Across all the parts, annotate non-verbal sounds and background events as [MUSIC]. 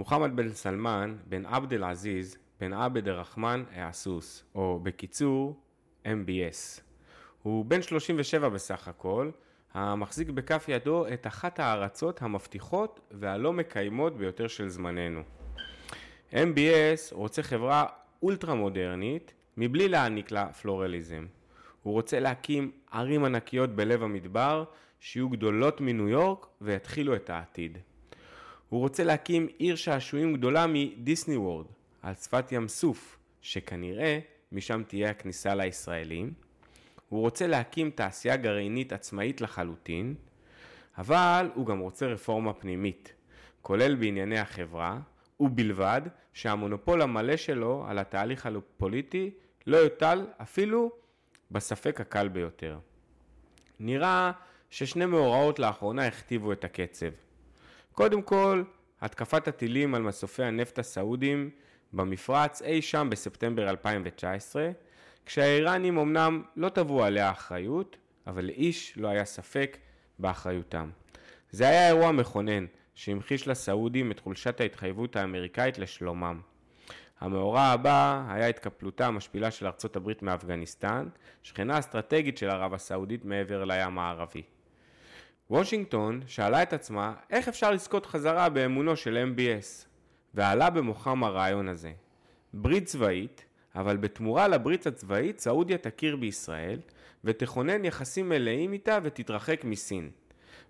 מוחמד בן סלמן, בן עבד אל-עזיז, בן עבד א-רחמן א-עסוס, או בקיצור, MBS. הוא בן 37 בסך הכל, המחזיק בכף ידו את אחת הארצות המבטיחות והלא מקיימות ביותר של זמננו. MBS רוצה חברה אולטרה מודרנית מבלי להעניק לה פלורליזם. הוא רוצה להקים ערים ענקיות בלב המדבר שיהיו גדולות מניו יורק ויתחילו את העתיד. הוא רוצה להקים עיר שעשועים גדולה מדיסני וורד על שפת ים סוף, שכנראה משם תהיה הכניסה לישראלים. הוא רוצה להקים תעשייה גרעינית עצמאית לחלוטין, אבל הוא גם רוצה רפורמה פנימית, כולל בענייני החברה, ובלבד שהמונופול המלא שלו על התהליך הפוליטי לא יוטל אפילו בספק הקל ביותר. נראה ששני מאורעות לאחרונה הכתיבו את הקצב. קודם כל, התקפת הטילים על מסופי הנפט הסעודים במפרץ אי שם בספטמבר 2019, כשהאיראנים אמנם לא תבעו עליה אחריות, אבל לאיש לא היה ספק באחריותם. זה היה אירוע מכונן, שהמחיש לסעודים את חולשת ההתחייבות האמריקאית לשלומם. המאורע הבא היה התקפלותה המשפילה של ארצות הברית מאפגניסטן, שכנה אסטרטגית של ערב הסעודית מעבר לים הערבי. וושינגטון שאלה את עצמה איך אפשר לזכות חזרה באמונו של MBS, ועלה במוחם הרעיון הזה. ברית צבאית, אבל בתמורה לברית הצבאית סעודיה תכיר בישראל ותכונן יחסים מלאים איתה ותתרחק מסין.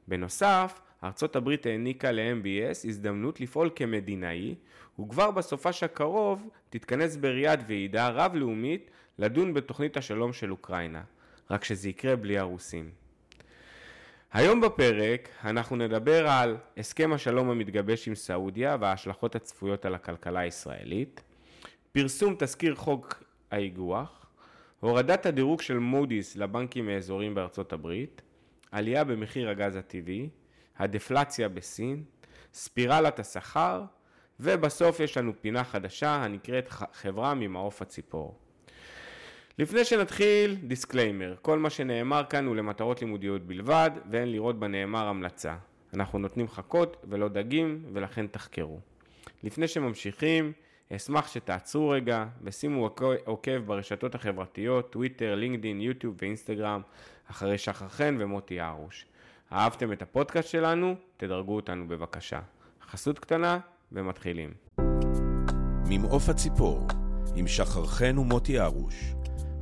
בנוסף, ארצות הברית העניקה ל-MBS הזדמנות לפעול כמדינאי, וכבר בסופש הקרוב תתכנס בריאד ועידה רב-לאומית לדון בתוכנית השלום של אוקראינה, רק שזה יקרה בלי הרוסים. היום בפרק אנחנו נדבר על הסכם השלום המתגבש עם סעודיה וההשלכות הצפויות על הכלכלה הישראלית, פרסום תזכיר חוק האיגוח, הורדת הדירוג של מודי'ס לבנקים האזוריים בארצות הברית, עלייה במחיר הגז הטבעי, הדפלציה בסין, ספירלת השכר, ובסוף יש לנו פינה חדשה הנקראת חברה ממעוף הציפור. לפני שנתחיל, disclaimer, כל מה שנאמר כאן הוא למטרות לימודיות בלבד, ואין לראות בנאמר המלצה. אנחנו נותנים חכות ולא דגים, ולכן תחקרו. לפני שממשיכים, אשמח שתעצרו רגע ושימו עוקב ברשתות החברתיות, טוויטר, לינקדין, יוטיוב ואינסטגרם, אחרי שחר חן ומוטי ארוש. אהבתם את הפודקאסט שלנו? תדרגו אותנו בבקשה. חסות קטנה ומתחילים. ממעוף הציפור, עם שחר חן ומוטי ארוש,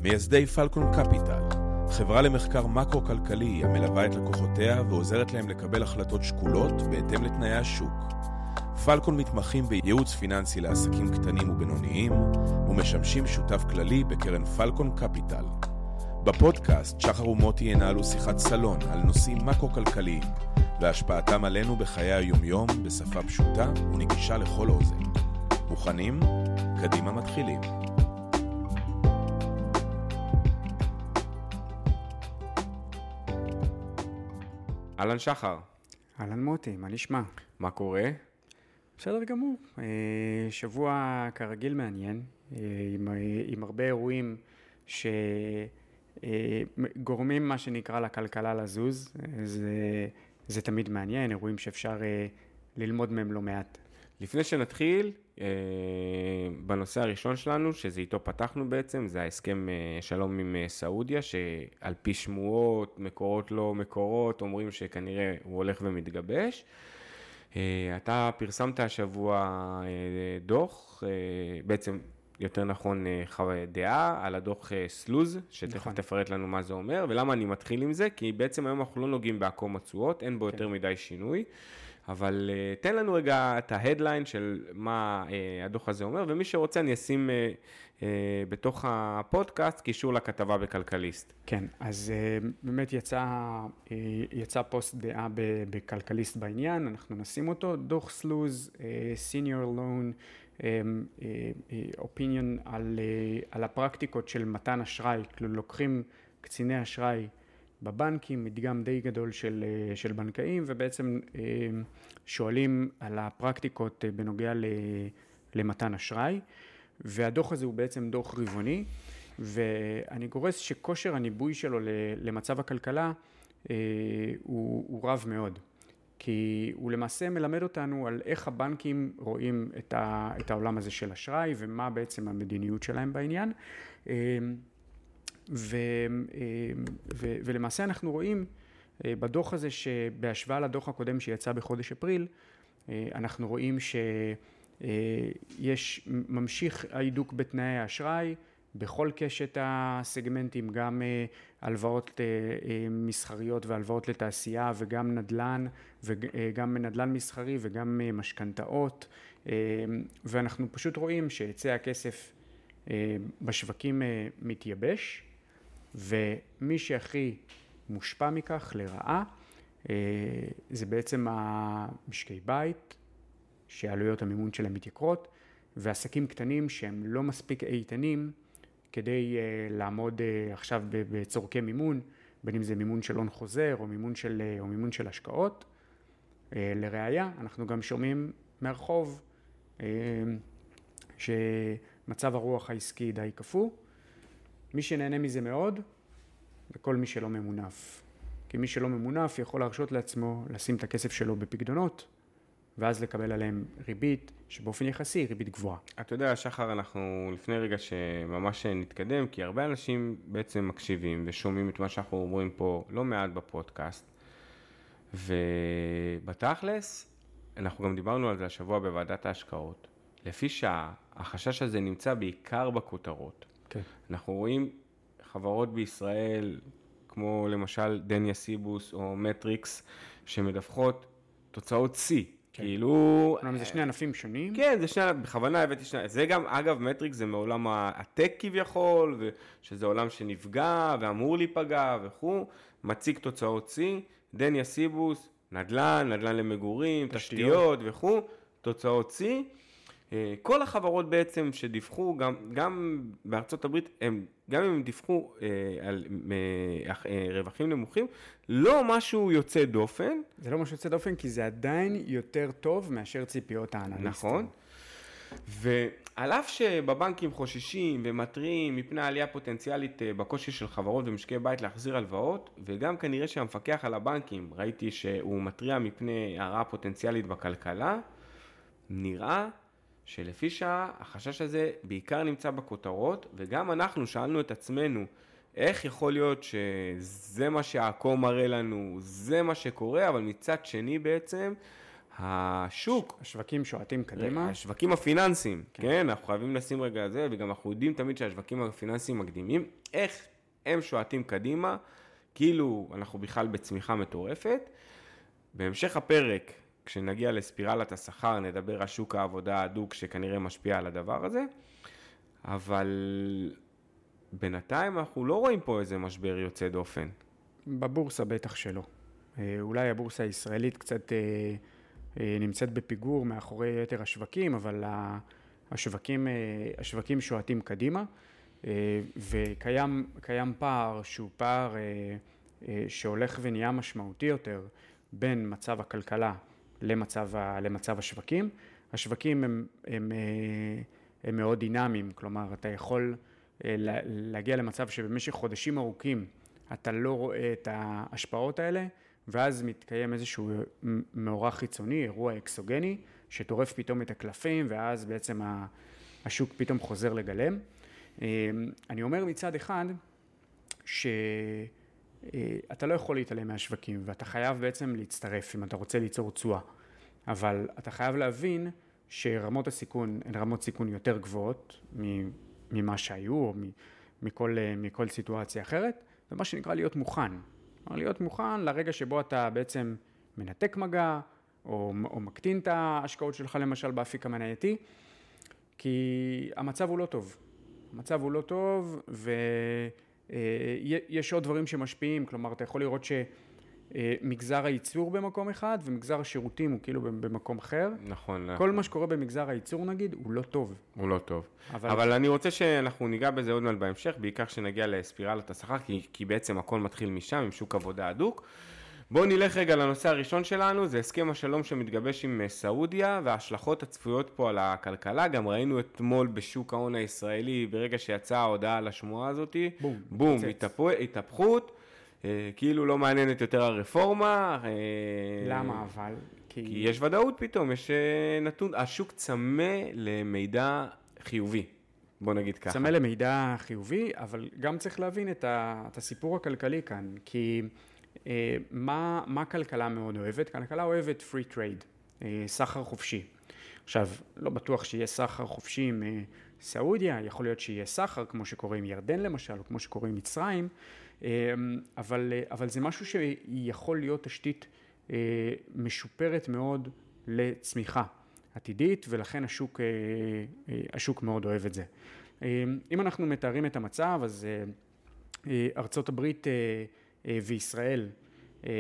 מייסדי פלקון קפיטל, חברה למחקר מקרו-כלכלי המלווה את לקוחותיה ועוזרת להם לקבל החלטות שקולות בהתאם לתנאי השוק. פלקון מתמחים בייעוץ פיננסי לעסקים קטנים ובינוניים ומשמשים שותף כללי בקרן פלקון קפיטל. בפודקאסט שחר ומוטי ינהלו שיחת סלון על נושאים מקרו-כלכליים והשפעתם עלינו בחיי היומיום בשפה פשוטה ונגישה לכל אוזן. מוכנים? קדימה מתחילים. אהלן שחר. אהלן מוטי, מה נשמע? מה קורה? בסדר גמור. אה, שבוע כרגיל מעניין, אה, עם, עם הרבה אירועים שגורמים מה שנקרא לכלכלה לזוז. זה, זה תמיד מעניין, אירועים שאפשר אה, ללמוד מהם לא מעט. לפני שנתחיל, בנושא הראשון שלנו, שזה איתו פתחנו בעצם, זה ההסכם שלום עם סעודיה, שעל פי שמועות, מקורות לא מקורות, אומרים שכנראה הוא הולך ומתגבש. אתה פרסמת השבוע דוח, בעצם יותר נכון דעה על הדוח סלוז, שתכף נכון. תפרט לנו מה זה אומר, ולמה אני מתחיל עם זה, כי בעצם היום אנחנו לא נוגעים בעקום התשואות, אין בו כן. יותר מדי שינוי. אבל uh, תן לנו רגע את ההדליין של מה uh, הדוח הזה אומר, ומי שרוצה אני אשים uh, uh, בתוך הפודקאסט קישור לכתבה בכלכליסט. כן, אז uh, באמת יצא, uh, יצא פוסט דעה בכלכליסט בעניין, אנחנו נשים אותו, דוח סלוז, senior loan, opinion על, על הפרקטיקות של מתן אשראי, כאילו לוקחים קציני אשראי בבנקים, מדגם די גדול של, אה, של בנקאים, ובעצם אה, שואלים על הפרקטיקות אה, בנוגע למתן אשראי, והדוח הזה הוא בעצם דוח רבעוני, ואני גורס שכושר הניבוי שלו למצב הכלכלה הוא, הוא רב מאוד. כי הוא למעשה מלמד אותנו על איך הבנקים רואים את, ה, את העולם הזה של אשראי ומה בעצם המדיניות שלהם בעניין. ו, אמ, ו, ולמעשה אנחנו רואים אה, בדוח הזה שבהשוואה לדוח הקודם שיצא בחודש אפריל, אה, אנחנו רואים שיש, ממשיך ההידוק בתנאי האשראי, בכל קשת הסגמנטים, גם אה, הלוואות מסחריות והלוואות לתעשייה וגם נדל"ן וגם נדל"ן מסחרי וגם משכנתאות ואנחנו פשוט רואים שהיצע הכסף בשווקים מתייבש ומי שהכי מושפע מכך לרעה אה, זה בעצם המשקי בית שעלויות המימון שלהם מתייקרות ועסקים קטנים שהם לא מספיק איתנים כדי אה, לעמוד אה, עכשיו בצורכי מימון בין אם זה מימון של הון חוזר או מימון של, או מימון של השקעות. לראיה אנחנו גם שומעים מהרחוב שמצב הרוח העסקי די קפוא. מי שנהנה מזה מאוד וכל מי שלא ממונף. כי מי שלא ממונף יכול להרשות לעצמו לשים את הכסף שלו בפקדונות, ואז לקבל עליהם ריבית, שבאופן יחסי היא ריבית גבוהה. אתה יודע, שחר, אנחנו לפני רגע שממש נתקדם, כי הרבה אנשים בעצם מקשיבים ושומעים את מה שאנחנו אומרים פה לא מעט בפודקאסט, ובתכלס, אנחנו גם דיברנו על זה השבוע בוועדת ההשקעות. לפי שעה, החשש הזה נמצא בעיקר בכותרות. כן. אנחנו רואים חברות בישראל, כמו למשל דניה סיבוס או מטריקס, שמדווחות תוצאות שיא. כן. כאילו... זה שני ענפים שונים? כן, זה שני, בכוונה הבאתי שני, זה גם, אגב, מטריקס זה מעולם הטק כביכול, שזה עולם שנפגע ואמור להיפגע וכו', מציג תוצאות שיא, דניה סיבוס, נדל"ן, נדל"ן למגורים, תשתיות, תשתיות וכו', תוצאות שיא. אה, כל החברות בעצם שדיווחו, גם, גם בארצות הברית, הם, גם אם הם דיווחו אה, על אה, אה, רווחים נמוכים, לא משהו יוצא דופן. זה לא משהו יוצא דופן, כי זה עדיין יותר טוב מאשר ציפיות האנליסטים. נכון. ועל אף שבבנקים חוששים ומתריעים מפני עלייה פוטנציאלית אה, בקושי של חברות ומשקי בית להחזיר הלוואות, וגם כנראה שהמפקח על הבנקים, ראיתי שהוא מתריע מפני הרעה פוטנציאלית בכלכלה, נראה שלפי שעה החשש הזה בעיקר נמצא בכותרות, וגם אנחנו שאלנו את עצמנו, איך יכול להיות שזה מה שהעקום מראה לנו, זה מה שקורה, אבל מצד שני בעצם, השוק... השווקים שועטים קדימה. השווקים הפיננסיים, כן. כן, אנחנו חייבים לשים רגע על זה, וגם אנחנו יודעים תמיד שהשווקים הפיננסיים מקדימים, איך הם שועטים קדימה, כאילו אנחנו בכלל בצמיחה מטורפת. בהמשך הפרק כשנגיע לספירלת השכר נדבר על שוק העבודה ההדוק שכנראה משפיע על הדבר הזה, אבל בינתיים אנחנו לא רואים פה איזה משבר יוצא דופן. בבורסה בטח שלא. אה, אולי הבורסה הישראלית קצת אה, אה, נמצאת בפיגור מאחורי יתר השווקים, אבל השווקים, השווקים שועטים קדימה, וקיים פער שהוא פער שהולך ונהיה משמעותי יותר בין מצב הכלכלה למצב, ה, למצב השווקים. השווקים הם, הם, אה, הם מאוד דינמיים, כלומר אתה יכול אה, להגיע למצב שבמשך חודשים ארוכים אתה לא רואה את ההשפעות האלה, ואז מתקיים איזשהו מאורע חיצוני, אירוע אקסוגני, שטורף פתאום את הקלפים, ואז בעצם השוק פתאום חוזר לגלם. אה, אני אומר מצד אחד, שאתה לא יכול להתעלם מהשווקים, ואתה חייב בעצם להצטרף אם אתה רוצה ליצור תשואה. אבל אתה חייב להבין שרמות הסיכון הן רמות סיכון יותר גבוהות ממה שהיו או מכל, מכל סיטואציה אחרת, ומה שנקרא להיות מוכן. כלומר להיות מוכן לרגע שבו אתה בעצם מנתק מגע או, או מקטין את ההשקעות שלך למשל באפיק המנייתי, כי המצב הוא לא טוב. המצב הוא לא טוב ויש עוד דברים שמשפיעים, כלומר אתה יכול לראות ש... אה, מגזר הייצור במקום אחד ומגזר השירותים הוא כאילו במקום אחר. נכון. כל נכון. מה שקורה במגזר הייצור נגיד הוא לא טוב. הוא לא טוב. אבל, אבל אני רוצה שאנחנו ניגע בזה עוד מעט בהמשך, בעיקר כשנגיע לספירלת השכר, כי, כי בעצם הכל מתחיל משם, עם שוק עבודה הדוק. בואו נלך רגע לנושא הראשון שלנו, זה הסכם השלום שמתגבש עם אה, סעודיה וההשלכות הצפויות פה על הכלכלה. גם ראינו אתמול בשוק ההון הישראלי, ברגע שיצאה ההודעה על השמועה הזאת, בום, בום התהפכות. אה, כאילו לא מעניינת יותר הרפורמה. אה, למה אבל? כי יש ודאות פתאום, יש אה, נתון, השוק צמא למידע חיובי, בוא נגיד ככה. צמא למידע חיובי, אבל גם צריך להבין את, ה, את הסיפור הכלכלי כאן, כי מה, מה כלכלה מאוד אוהבת? כלכלה אוהבת free trade, אה, סחר חופשי. עכשיו, לא בטוח שיהיה סחר חופשי עם אה, סעודיה, יכול להיות שיהיה סחר, כמו שקורה עם ירדן למשל, או כמו שקורה עם מצרים, אה, אבל, אה, אבל זה משהו שיכול להיות תשתית אה, משופרת מאוד לצמיחה עתידית, ולכן השוק, אה, אה, השוק מאוד אוהב את זה. אה, אם אנחנו מתארים את המצב, אז אה, אה, ארצות הברית אה, אה, וישראל אה,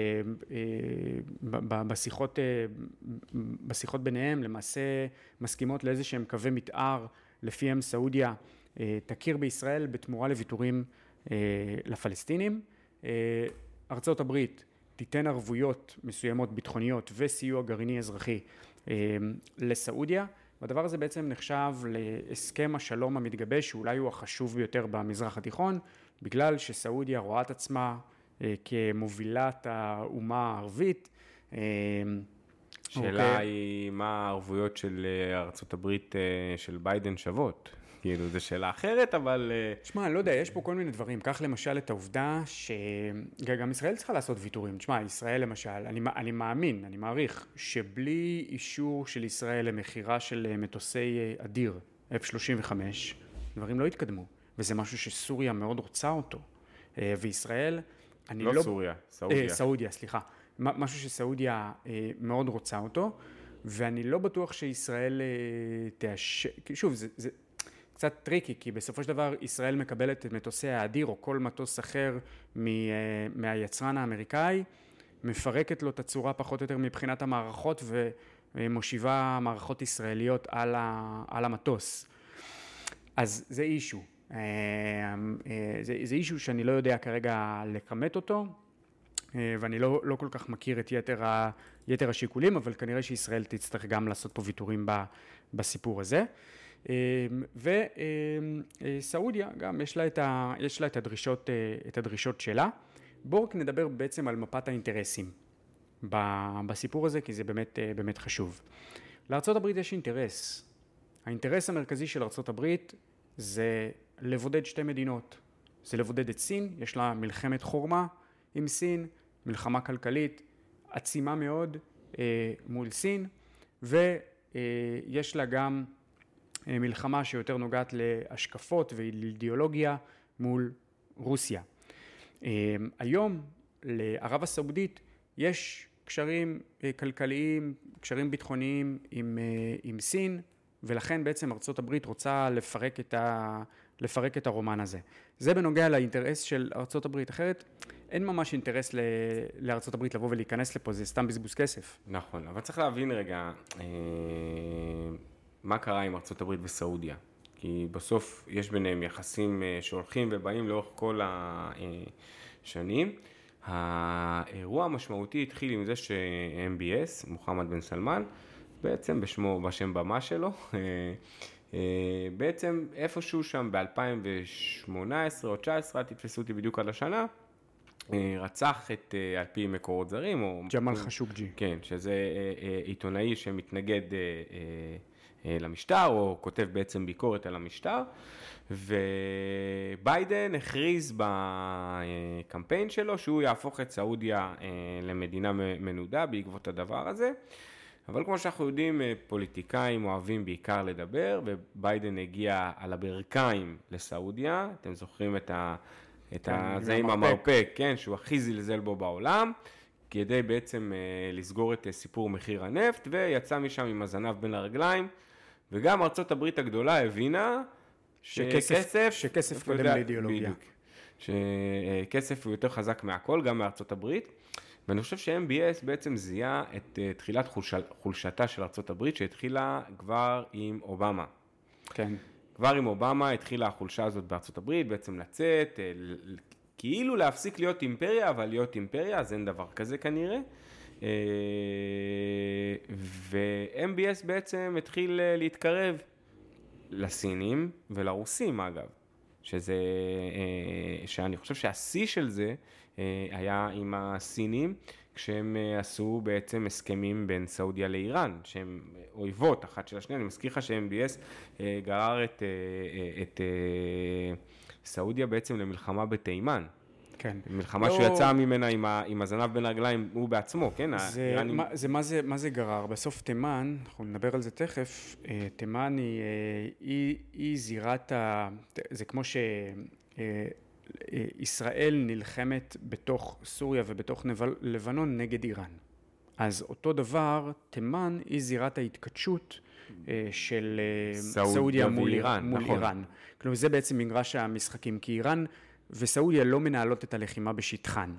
אה, בשיחות, אה, בשיחות ביניהם למעשה מסכימות לאיזה שהם קווי מתאר לפיהם סעודיה אה, תכיר בישראל בתמורה לוויתורים אה, לפלסטינים. אה, ארצות הברית תיתן ערבויות מסוימות ביטחוניות וסיוע גרעיני אזרחי אה, לסעודיה והדבר הזה בעצם נחשב להסכם השלום המתגבש שאולי הוא החשוב ביותר במזרח התיכון בגלל שסעודיה רואה את עצמה אה, כמובילת האומה הערבית. אה, שאלה אוקיי. היא מה הערבויות של אה, אה, של ביידן שוות. כאילו, זו שאלה אחרת, אבל... אה, תשמע, אני לא יודע, יש פה כל מיני דברים. קח למשל את העובדה שגם ישראל צריכה לעשות ויתורים. תשמע, ישראל למשל, אני, אני מאמין, אני מעריך, שבלי אישור של ישראל למכירה של אה, מטוסי אה, אדיר, F-35, דברים לא יתקדמו. וזה משהו שסוריה מאוד רוצה אותו. אה, וישראל, אני לא לא... סוריה, סעודיה. אה, סעודיה, סליחה. משהו שסעודיה אה, מאוד רוצה אותו, ואני לא בטוח שישראל אה, תאשר... שוב, זה, זה קצת טריקי, כי בסופו של דבר ישראל מקבלת את מטוסי האדיר, או כל מטוס אחר מ, אה, מהיצרן האמריקאי, מפרקת לו את הצורה פחות או יותר מבחינת המערכות, ומושיבה מערכות ישראליות על, ה, על המטוס. אז זה אישו. אה, אה, זה, זה אישו שאני לא יודע כרגע לכמת אותו, אה, ואני לא, לא כל כך מכיר את יתר, ה, יתר השיקולים, אבל כנראה שישראל תצטרך גם לעשות פה ויתורים ב, בסיפור הזה. וסעודיה גם יש לה, את ה, יש לה את, הדרישות, את הדרישות שלה. בואו רק נדבר בעצם על מפת האינטרסים בסיפור הזה, כי זה באמת, באמת חשוב. לארה"ב יש אינטרס. האינטרס המרכזי של ארה"ב זה לבודד שתי מדינות. זה לבודד את סין, יש לה מלחמת חורמה עם סין, מלחמה כלכלית עצימה מאוד אה, מול סין, ויש לה גם אה, מלחמה שיותר נוגעת להשקפות ולאידיאולוגיה מול רוסיה. אה, היום לערב הסעודית יש קשרים אה, כלכליים, קשרים ביטחוניים עם, אה, עם סין, ולכן בעצם ארצות הברית רוצה לפרק את, ה, לפרק את הרומן הזה. זה בנוגע לאינטרס של ארצות הברית. אחרת, אין ממש אינטרס ל- לארצות הברית לבוא ולהיכנס לפה, זה סתם בזבוז כסף. נכון, אבל צריך להבין רגע אה, מה קרה עם ארצות הברית וסעודיה. כי בסוף יש ביניהם יחסים אה, שהולכים ובאים לאורך כל השנים. האירוע המשמעותי התחיל עם זה ש-MBS, מוחמד בן סלמן, בעצם בשמו, בשם במה שלו, אה, אה, בעצם איפשהו שם ב-2018 או 2019, אל תתפסו אותי בדיוק על השנה, אה, רצח את, על פי מקורות זרים, או... ג'מאל חשוקג'י. כן, שזה עיתונאי שמתנגד למשטר, או כותב בעצם ביקורת על המשטר, וביידן הכריז בקמפיין שלו שהוא יהפוך את סעודיה למדינה מנודה בעקבות הדבר הזה. אבל כמו שאנחנו יודעים, אה, פוליטיקאים אוהבים בעיקר לדבר, וביידן הגיע על הברכיים לסעודיה, אתם זוכרים את ה... את כן, ה... זה עם המרפק. כן, שהוא הכי זלזל בו בעולם, כדי בעצם אה, לסגור את אה, סיפור מחיר הנפט, ויצא משם עם הזנב בין הרגליים, וגם ארצות הברית הגדולה הבינה שכסף- שכסף קודם לאידיאולוגיה. שכסף הוא יותר חזק מהכל, גם מארצות הברית. ואני חושב ש-MBS בעצם זיהה את אה, תחילת חולשה, חולשתה של הברית, שהתחילה כבר עם אובמה. כן. כבר עם אובמה התחילה החולשה הזאת בארצות הברית, בעצם לצאת, אה, כאילו להפסיק להיות אימפריה, אבל להיות אימפריה, אז אין דבר כזה כנראה. אה, ו-MBS בעצם התחיל להתקרב לסינים ולרוסים אגב. שזה, שאני חושב שהשיא של זה היה עם הסינים, כשהם עשו בעצם הסכמים בין סעודיה לאיראן, שהן אויבות אחת של השנייה, אני מזכיר לך ש-MBS גרר את, את סעודיה בעצם למלחמה בתימן. כן. מלחמה לא... שהוא יצא ממנה עם, ה, עם הזנב בין הרגליים, הוא בעצמו, כן? זה, האיראנים... מה, זה, מה, זה, מה זה גרר? בסוף תימן, אנחנו נדבר על זה תכף, אה, תימן היא, אה, היא, היא זירת ה... זה כמו שישראל אה, נלחמת בתוך סוריה ובתוך לבנון נגד איראן. אז אותו דבר, תימן היא זירת ההתכתשות של סעודיה, סעודיה מול איראן. מול נכון. איראן. כלומר, זה בעצם מגרש המשחקים, כי איראן... וסעודיה לא מנהלות את הלחימה בשטחן.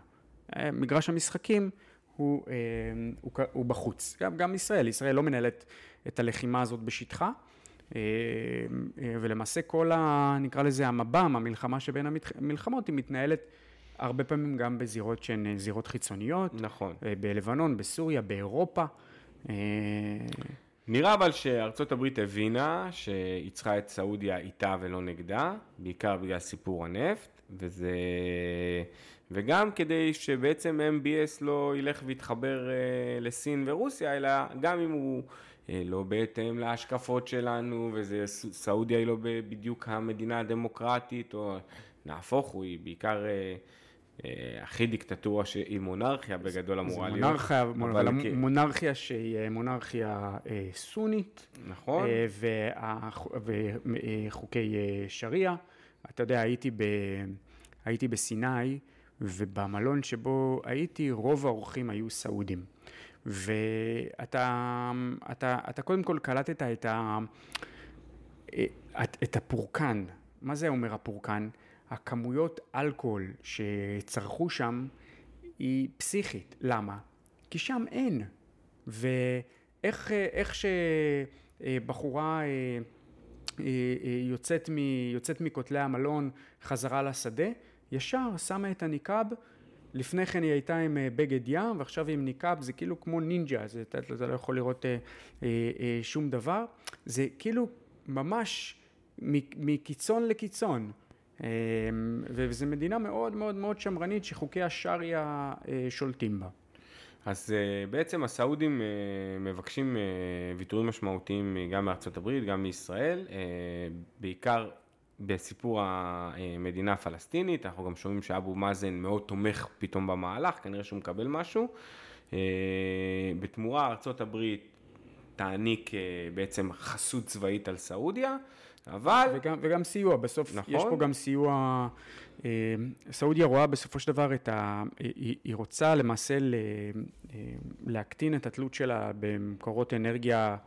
אה, מגרש המשחקים הוא, אה, הוא, הוא בחוץ. גם, גם ישראל, ישראל לא מנהלת את הלחימה הזאת בשטחה, אה, ולמעשה כל ה... נקרא לזה המב"ם, המלחמה שבין המלחמות, היא מתנהלת הרבה פעמים גם בזירות שהן זירות חיצוניות. נכון. בלבנון, בסוריה, באירופה. נראה אבל שארצות הברית הבינה שהיא צריכה את סעודיה איתה ולא נגדה, בעיקר בגלל סיפור הנפט, וזה... וגם כדי שבעצם MBS לא ילך ויתחבר אה, לסין ורוסיה, אלא גם אם הוא אה, לא בהתאם להשקפות שלנו, וסעודיה היא לא בדיוק המדינה הדמוקרטית, או נהפוך הוא, היא בעיקר... אה, אה, הכי דיקטטורה שהיא מונרכיה בגדול אמורה להיות. מונרכיה, אבל מונרכיה שהיא מונרכיה אה, סונית. נכון. אה, וחוקי שריעה. אתה יודע, הייתי, ב, הייתי בסיני, ובמלון שבו הייתי, רוב האורחים היו סעודים. ואתה אתה, אתה קודם כל קלטת את, ה, את, את הפורקן. מה זה אומר הפורקן? הכמויות אלכוהול שצרכו שם היא פסיכית. למה? כי שם אין. ואיך איך שבחורה אה, אה, אה, יוצאת, מ, יוצאת מכותלי המלון חזרה לשדה, ישר שמה את הניקאב, לפני כן היא הייתה עם בגד ים ועכשיו היא עם ניקאב, זה כאילו כמו נינג'ה, זה, אתה, אתה לא יכול לראות אה, אה, שום דבר, זה כאילו ממש מקיצון לקיצון. אמ, וזו מדינה מאוד מאוד מאוד שמרנית שחוקי השריעה אה, שולטים בה. אז אה, בעצם הסעודים אה, מבקשים ויתורים משמעותיים גם מארצות הברית, גם מישראל, בעיקר בסיפור המדינה הפלסטינית, אנחנו גם שומעים שאבו מאזן מאוד תומך פתאום במהלך, כנראה שהוא מקבל משהו. בתמורה ארצות הברית תעניק בעצם חסות צבאית על סעודיה. אבל... וגם, וגם סיוע, בסוף נכון. יש פה גם סיוע, אה, סעודיה רואה בסופו של דבר את ה... היא, היא רוצה למעשה ל, אה, להקטין את התלות שלה במקורות אנרגיה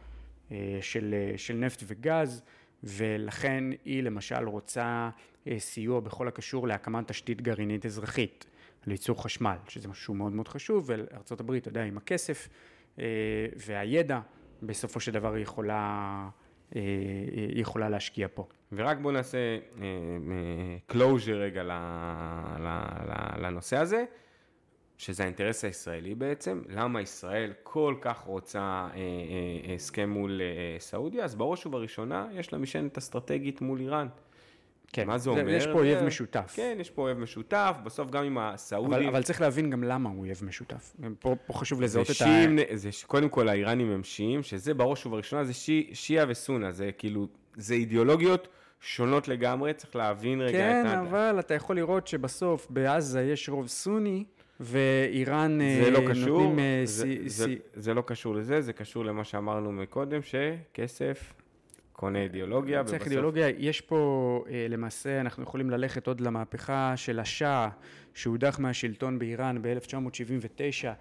אה, של, של נפט וגז, ולכן היא למשל רוצה סיוע בכל הקשור להקמת תשתית גרעינית אזרחית לייצור חשמל, שזה משהו מאוד מאוד חשוב, וארה"ב, אתה יודע, עם הכסף והידע, בסופו של דבר היא יכולה... היא יכולה להשקיע פה. ורק בואו נעשה closure רגע לנושא הזה, שזה האינטרס הישראלי בעצם, למה ישראל כל כך רוצה הסכם מול סעודיה, אז בראש ובראשונה יש לה משענת אסטרטגית מול איראן. כן, מה זה אומר? יש פה אויב משותף. כן, יש פה אויב משותף, בסוף גם עם הסעודים. אבל, אבל צריך להבין גם למה הוא אויב משותף. פה, פה חשוב לזהות את שיעים, ה... זה, קודם כל האיראנים הם שיעים, שזה בראש ובראשונה זה שי, שיעה וסונה, זה כאילו, זה אידיאולוגיות שונות לגמרי, צריך להבין רגע כן, את ה... כן, אבל אתה יכול לראות שבסוף בעזה יש רוב סוני, ואיראן זה לא אה, קשור, נותנים... אה, זה, סי, זה, סי... זה לא קשור לזה, זה קשור למה שאמרנו מקודם, שכסף קונה אידיאולוגיה. צריך אידיאולוגיה, יש פה אה, למעשה, אנחנו יכולים ללכת עוד למהפכה של השאה שהודח מהשלטון באיראן ב-1979, אה,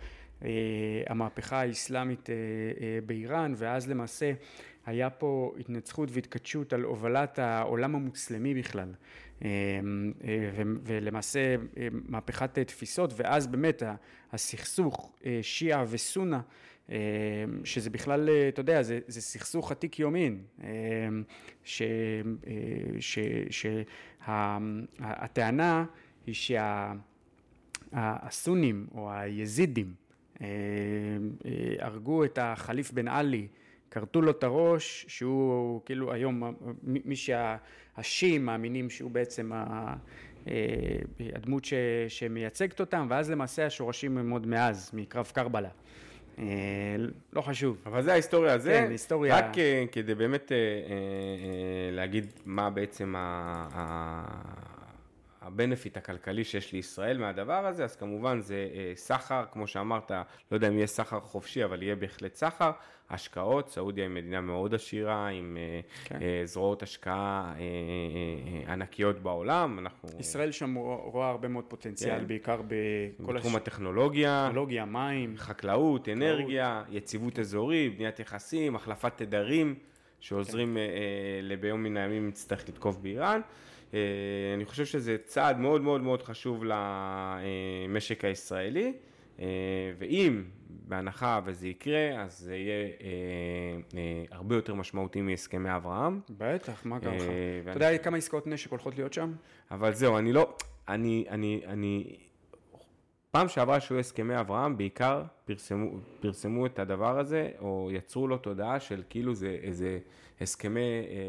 המהפכה האסלאמית אה, באיראן, ואז למעשה היה פה התנצחות והתכתשות על הובלת העולם המוסלמי בכלל. ולמעשה מהפכת תפיסות, ואז באמת הסכסוך שיעה וסונה שזה בכלל, אה, אתה יודע, זה, זה סכסוך עתיק יומין, שהטענה היא שהסונים או היזידים אה, הרגו את החליף בן עלי כרתו לו את הראש, שהוא כאילו היום, מי שהשיעים מאמינים שהוא בעצם הדמות ש, שמייצגת אותם, ואז למעשה השורשים הם עוד מאז, מקרב קרבלה. לא חשוב. אבל זה ההיסטוריה הזה. כן, היסטוריה. רק כדי באמת להגיד מה בעצם הבנפיט הכלכלי שיש לישראל מהדבר הזה, אז כמובן זה אה, סחר, כמו שאמרת, לא יודע אם יהיה סחר חופשי, אבל יהיה בהחלט סחר, השקעות, סעודיה היא מדינה מאוד עשירה, עם אה, כן. אה, זרועות השקעה ענקיות בעולם, אנחנו... ישראל שם רואה הרבה מאוד פוטנציאל, כן. בעיקר בכל בתחום הש... הטכנולוגיה, טכנולוגיה, מים, חקלאות, אנרגיה, יציבות אזורית, בניית יחסים, החלפת תדרים, שעוזרים כן. לביום מן הימים נצטרך לתקוף באיראן. אה, אני חושב שזה צעד מאוד מאוד מאוד חשוב למשק הישראלי, אה, ואם בהנחה וזה יקרה, אז זה יהיה אה, הרבה יותר משמעותי מהסכמי אברהם. בטח, מה קרה לך? אתה יודע כמה עסקאות נשק הולכות להיות שם? אבל זהו, אני לא, אני, אני, אני, פעם שעברה שהיו הסכמי אברהם, בעיקר פרסמו, פרסמו את הדבר הזה, או יצרו לו תודעה של כאילו זה איזה הסכמי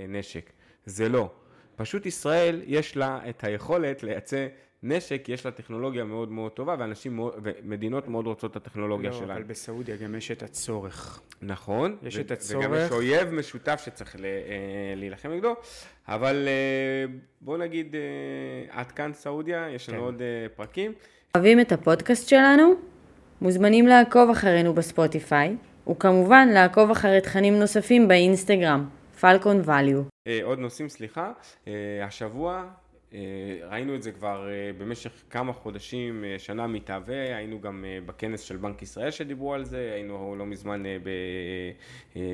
נשק. זה לא. פשוט ישראל יש לה את היכולת לייצא נשק, יש לה טכנולוגיה מאוד מאוד טובה, ואנשים מאוד, ומדינות מאוד רוצות את הטכנולוגיה לא, שלהם. אבל בסעודיה גם יש את הצורך. נכון. יש ו- את הצורך. וגם יש אויב משותף שצריך ל- אה, להילחם נגדו, אבל אה, בוא נגיד, אה, עד כאן סעודיה, יש לנו כן. עוד פרקים. אוהבים את הפודקאסט שלנו? מוזמנים לעקוב אחרינו בספוטיפיי, וכמובן לעקוב אחרי תכנים נוספים באינסטגרם. פלקון ואליו. אה, עוד נושאים, סליחה. אה, השבוע אה, ראינו את זה כבר במשך כמה חודשים, שנה מתהווה, היינו גם בכנס של בנק ישראל שדיברו על זה, היינו לא מזמן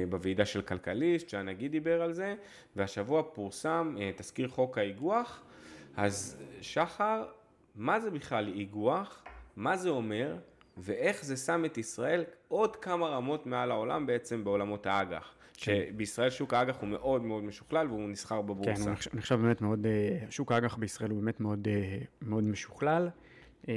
בוועידה של כלכליסט, שהנגיד דיבר על זה, והשבוע פורסם תזכיר חוק האיגוח. אז שחר, מה זה בכלל איגוח? מה זה אומר? ואיך זה שם את ישראל עוד כמה רמות מעל העולם בעצם בעולמות האג"ח. כן. שבישראל שוק האג"ח הוא מאוד מאוד משוכלל והוא נסחר בבורסה. כן, אני חושב באמת מאוד, אה, שוק האג"ח בישראל הוא באמת מאוד, אה, מאוד משוכלל. אה,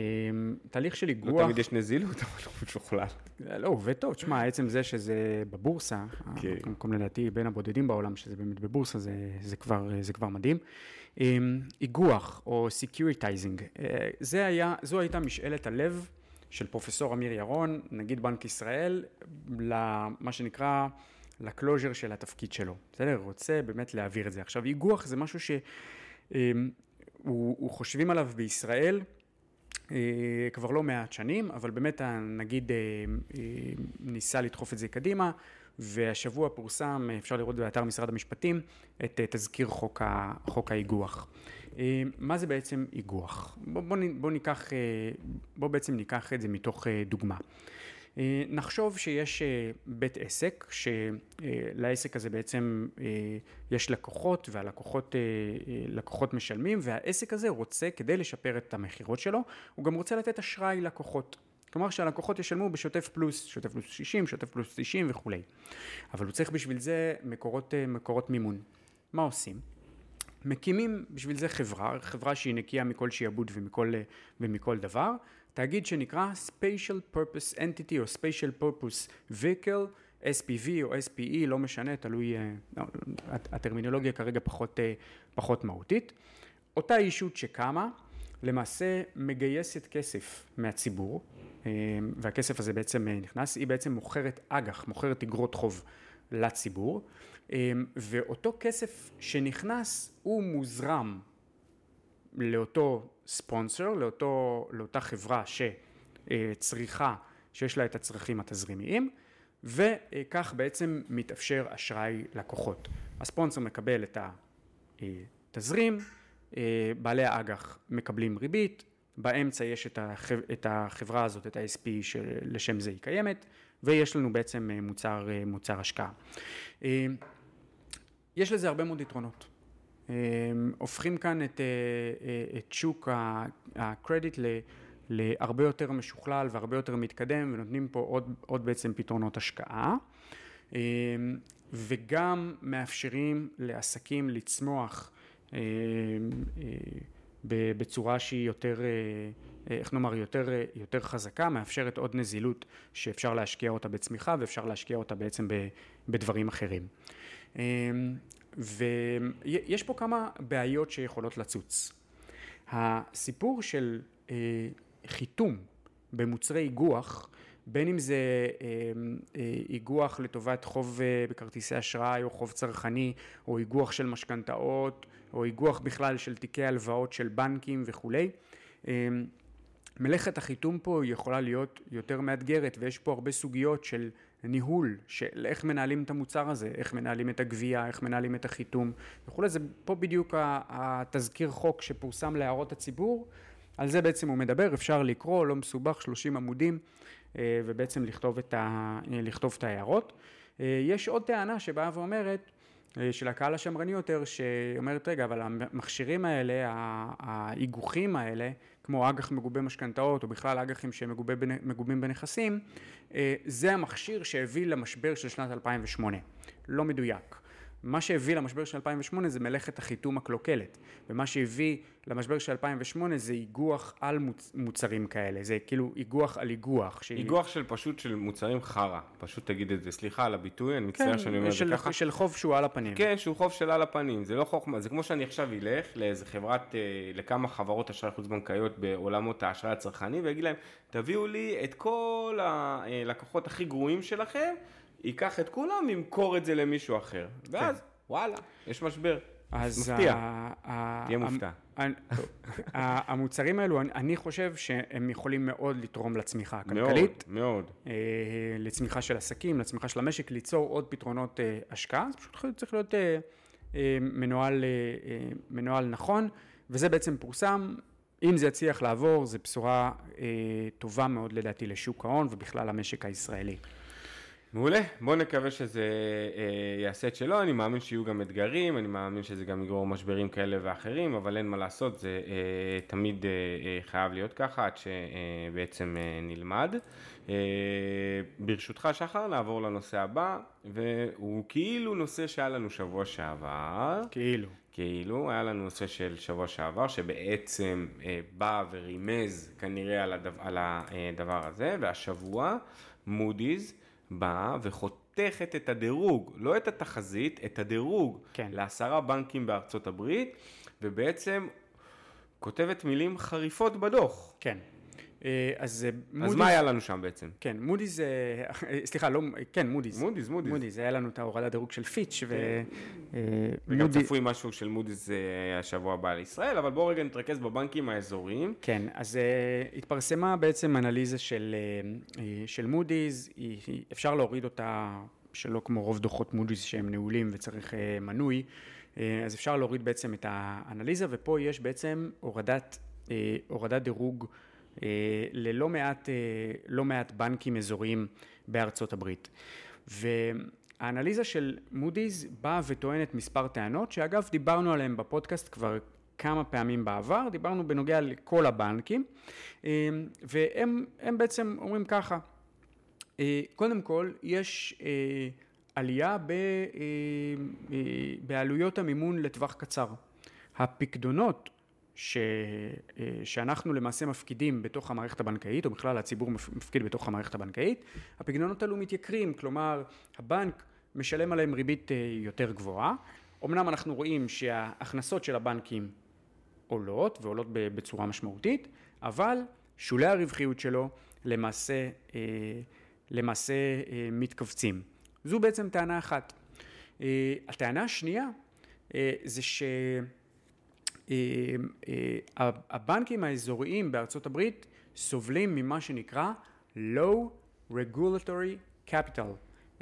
תהליך של איגוח... לא תמיד יש נזילות, [LAUGHS] אבל הוא משוכלל. לא, עובד טוב. תשמע, עצם זה שזה בבורסה, כן. במקום לדעתי בין הבודדים בעולם שזה באמת בבורסה, זה, זה, כבר, זה כבר מדהים. איגוח או securitizing, זו הייתה משאלת הלב של פרופסור אמיר ירון, נגיד בנק ישראל, למה שנקרא... ל closure של התפקיד שלו, בסדר? רוצה באמת להעביר את זה. עכשיו, איגוח זה משהו שהוא אמ, חושבים עליו בישראל אה, כבר לא מעט שנים, אבל באמת הנגיד אה, אה, ניסה לדחוף את זה קדימה, והשבוע פורסם, אפשר לראות באתר משרד המשפטים, את תזכיר חוק, ה, חוק האיגוח. מה זה בעצם איגוח? בוא, בוא, בוא, ניקח, בוא בעצם ניקח את זה מתוך דוגמה. אה, נחשוב שיש אה, בית עסק, שלעסק הזה בעצם אה, יש לקוחות והלקוחות לקוחות משלמים והעסק הזה רוצה כדי לשפר את המכירות שלו, הוא גם רוצה לתת אשראי לקוחות. כלומר שהלקוחות ישלמו בשוטף פלוס, שוטף פלוס 60, שוטף פלוס 90 וכולי. אבל הוא צריך בשביל זה מקורות, מקורות מימון. מה עושים? מקימים בשביל זה חברה, חברה שהיא נקייה מכל שיעבוד ומכל, ומכל דבר, תאגיד שנקרא Spatial Purpose Entity או Spatial Purpose Vehicle, SPV או SPE, לא משנה, תלוי, אה, לא, הטרמינולוגיה כרגע פחות, אה, פחות מהותית. אותה אישות שקמה, למעשה מגייסת כסף מהציבור, אה, והכסף הזה בעצם נכנס, היא בעצם מוכרת אג"ח, מוכרת אגרות חוב לציבור, ואותו כסף שנכנס הוא מוזרם לאותו ספונסר, לאותו, לאותה חברה שצריכה, שיש לה את הצרכים התזרימיים, וכך בעצם מתאפשר אשראי לקוחות. הספונסר מקבל את התזרים, בעלי האג"ח מקבלים ריבית, באמצע יש את החברה הזאת, את ה-SP שלשם זה היא קיימת, ויש לנו בעצם מוצר, מוצר השקעה. יש לזה הרבה מאוד יתרונות. אמ, הופכים כאן את, אה, אה, את שוק הקרדיט להרבה יותר משוכלל והרבה יותר מתקדם ונותנים פה עוד, עוד בעצם פתרונות השקעה אמ, וגם מאפשרים לעסקים לצמוח אמ, בצורה שהיא יותר, איך נאמר, יותר, יותר חזקה, מאפשרת עוד נזילות שאפשר להשקיע אותה בצמיחה ואפשר להשקיע אותה בעצם בדברים אחרים. ויש פה כמה בעיות שיכולות לצוץ. הסיפור של חיתום במוצרי איגוח, בין אם זה איגוח לטובת חוב בכרטיסי אשראי או חוב צרכני, או איגוח של משכנתאות, או איגוח בכלל של תיקי הלוואות של בנקים וכולי. מלאכת החיתום פה יכולה להיות יותר מאתגרת ויש פה הרבה סוגיות של ניהול, של איך מנהלים את המוצר הזה, איך מנהלים את הגבייה, איך מנהלים את החיתום וכולי, זה פה בדיוק התזכיר חוק שפורסם להערות הציבור, על זה בעצם הוא מדבר, אפשר לקרוא, לא מסובך, 30 עמודים ובעצם לכתוב את, ה, לכתוב את ההערות. יש עוד טענה שבאה ואומרת של הקהל השמרני יותר, שאומרת, רגע, אבל המכשירים האלה, האיגוחים האלה, כמו אג"ח מגובה משכנתאות, או בכלל אג"חים שמגובים בנכסים, זה המכשיר שהביא למשבר של שנת 2008. לא מדויק. מה שהביא למשבר של 2008 זה מלאכת החיתום הקלוקלת, ומה שהביא למשבר של 2008 זה איגוח על מוצ... מוצרים כאלה, זה כאילו איגוח על איגוח. שהיא... איגוח של פשוט של מוצרים חרא, פשוט תגיד את זה, סליחה על הביטוי, אני מצטער כן, שאני אומר את זה ככה. של חוב שהוא על הפנים. כן, שהוא חוב של על הפנים, זה לא חוכמה, זה כמו שאני עכשיו אלך לאיזה חברת, לכמה חברות אשראי חוץ בנקאיות בעולמות האשראי הצרכני, ואגיד להם, תביאו לי את כל הלקוחות הכי גרועים שלכם, ייקח את כולם וימכור את זה למישהו אחר. ואז, כן. וואלה, יש משבר. אז מפתיע. תהיה מופתע. [LAUGHS] המוצרים האלו, אני- חושב שהם יכולים מאוד לתרום לצמיחה מאוד, הכלכלית, מאוד. אה, לצמיחה של עסקים, לצמיחה של המשק, ליצור עוד פתרונות אה, השקעה, זה פשוט צריך להיות אה, מנוהל, מנוהל נכון, וזה בעצם פורסם. אם זה יצליח לעבור, זו בשורה טובה מאוד לדעתי לשוק ההון ובכלל למשק הישראלי. מעולה, בואו נקווה שזה אה, יעשה את שלו, אני מאמין שיהיו גם אתגרים, אני מאמין שזה גם יגרור משברים כאלה ואחרים, אבל אין מה לעשות, זה אה, תמיד אה, אה, חייב להיות ככה עד שבעצם אה, נלמד. אה, ברשותך שחר, נעבור לנושא הבא, והוא כאילו נושא שהיה לנו שבוע שעבר. כאילו. כאילו, היה לנו נושא של שבוע שעבר, שבעצם אה, בא ורימז כנראה על, הדבר, על הדבר הזה, והשבוע מודי'ס באה וחותכת את הדירוג, לא את התחזית, את הדירוג, כן. לעשרה בנקים בארצות הברית, ובעצם כותבת מילים חריפות בדוח. כן. אה, אז מודי'ס... אז מה היה לנו שם בעצם? כן, מודי'ס, אה, סליחה, לא, כן, מודי'ס. מודי'ס, מודי'ס. מודי'ס, היה לנו את ההורדת דירוג של פיץ' ו... אה, וגם צפוי משהו של מודי'ס אה, השבוע הבא לישראל, אבל בואו רגע נתרכז בבנקים האזוריים. כן, אז התפרסמה בעצם אנליזה של, של מודי'ס, אפשר להוריד אותה שלא כמו רוב דוחות מודי'ס שהם נעולים וצריך מנוי, אז אפשר להוריד בעצם את האנליזה, ופה יש בעצם הורדת, הורדת דירוג ללא מעט, uh, לא מעט בנקים אזוריים בארצות הברית. והאנליזה של מודי'ס באה וטוענת מספר טענות, שאגב דיברנו עליהן בפודקאסט כבר כמה פעמים בעבר, דיברנו בנוגע לכל הבנקים, אה, והם הם בעצם אומרים ככה, אה, קודם כל, יש אה, עלייה ב, אה, אה, בעלויות המימון לטווח קצר. הפקדונות ש, אה, שאנחנו למעשה מפקידים בתוך המערכת הבנקאית, או בכלל הציבור מפ- מפקיד בתוך המערכת הבנקאית, הפקדונות האלו מתייקרים, כלומר, הבנק משלם עליהם ריבית אה, יותר גבוהה. אמנם אנחנו רואים שההכנסות של הבנקים עולות, ועולות בצורה משמעותית, אבל שולי הרווחיות שלו למעשה, אה, למעשה מתכווצים. זו בעצם טענה אחת. הטענה השנייה זה שהבנקים האזוריים בארצות הברית סובלים ממה שנקרא Low Regulatory Capital,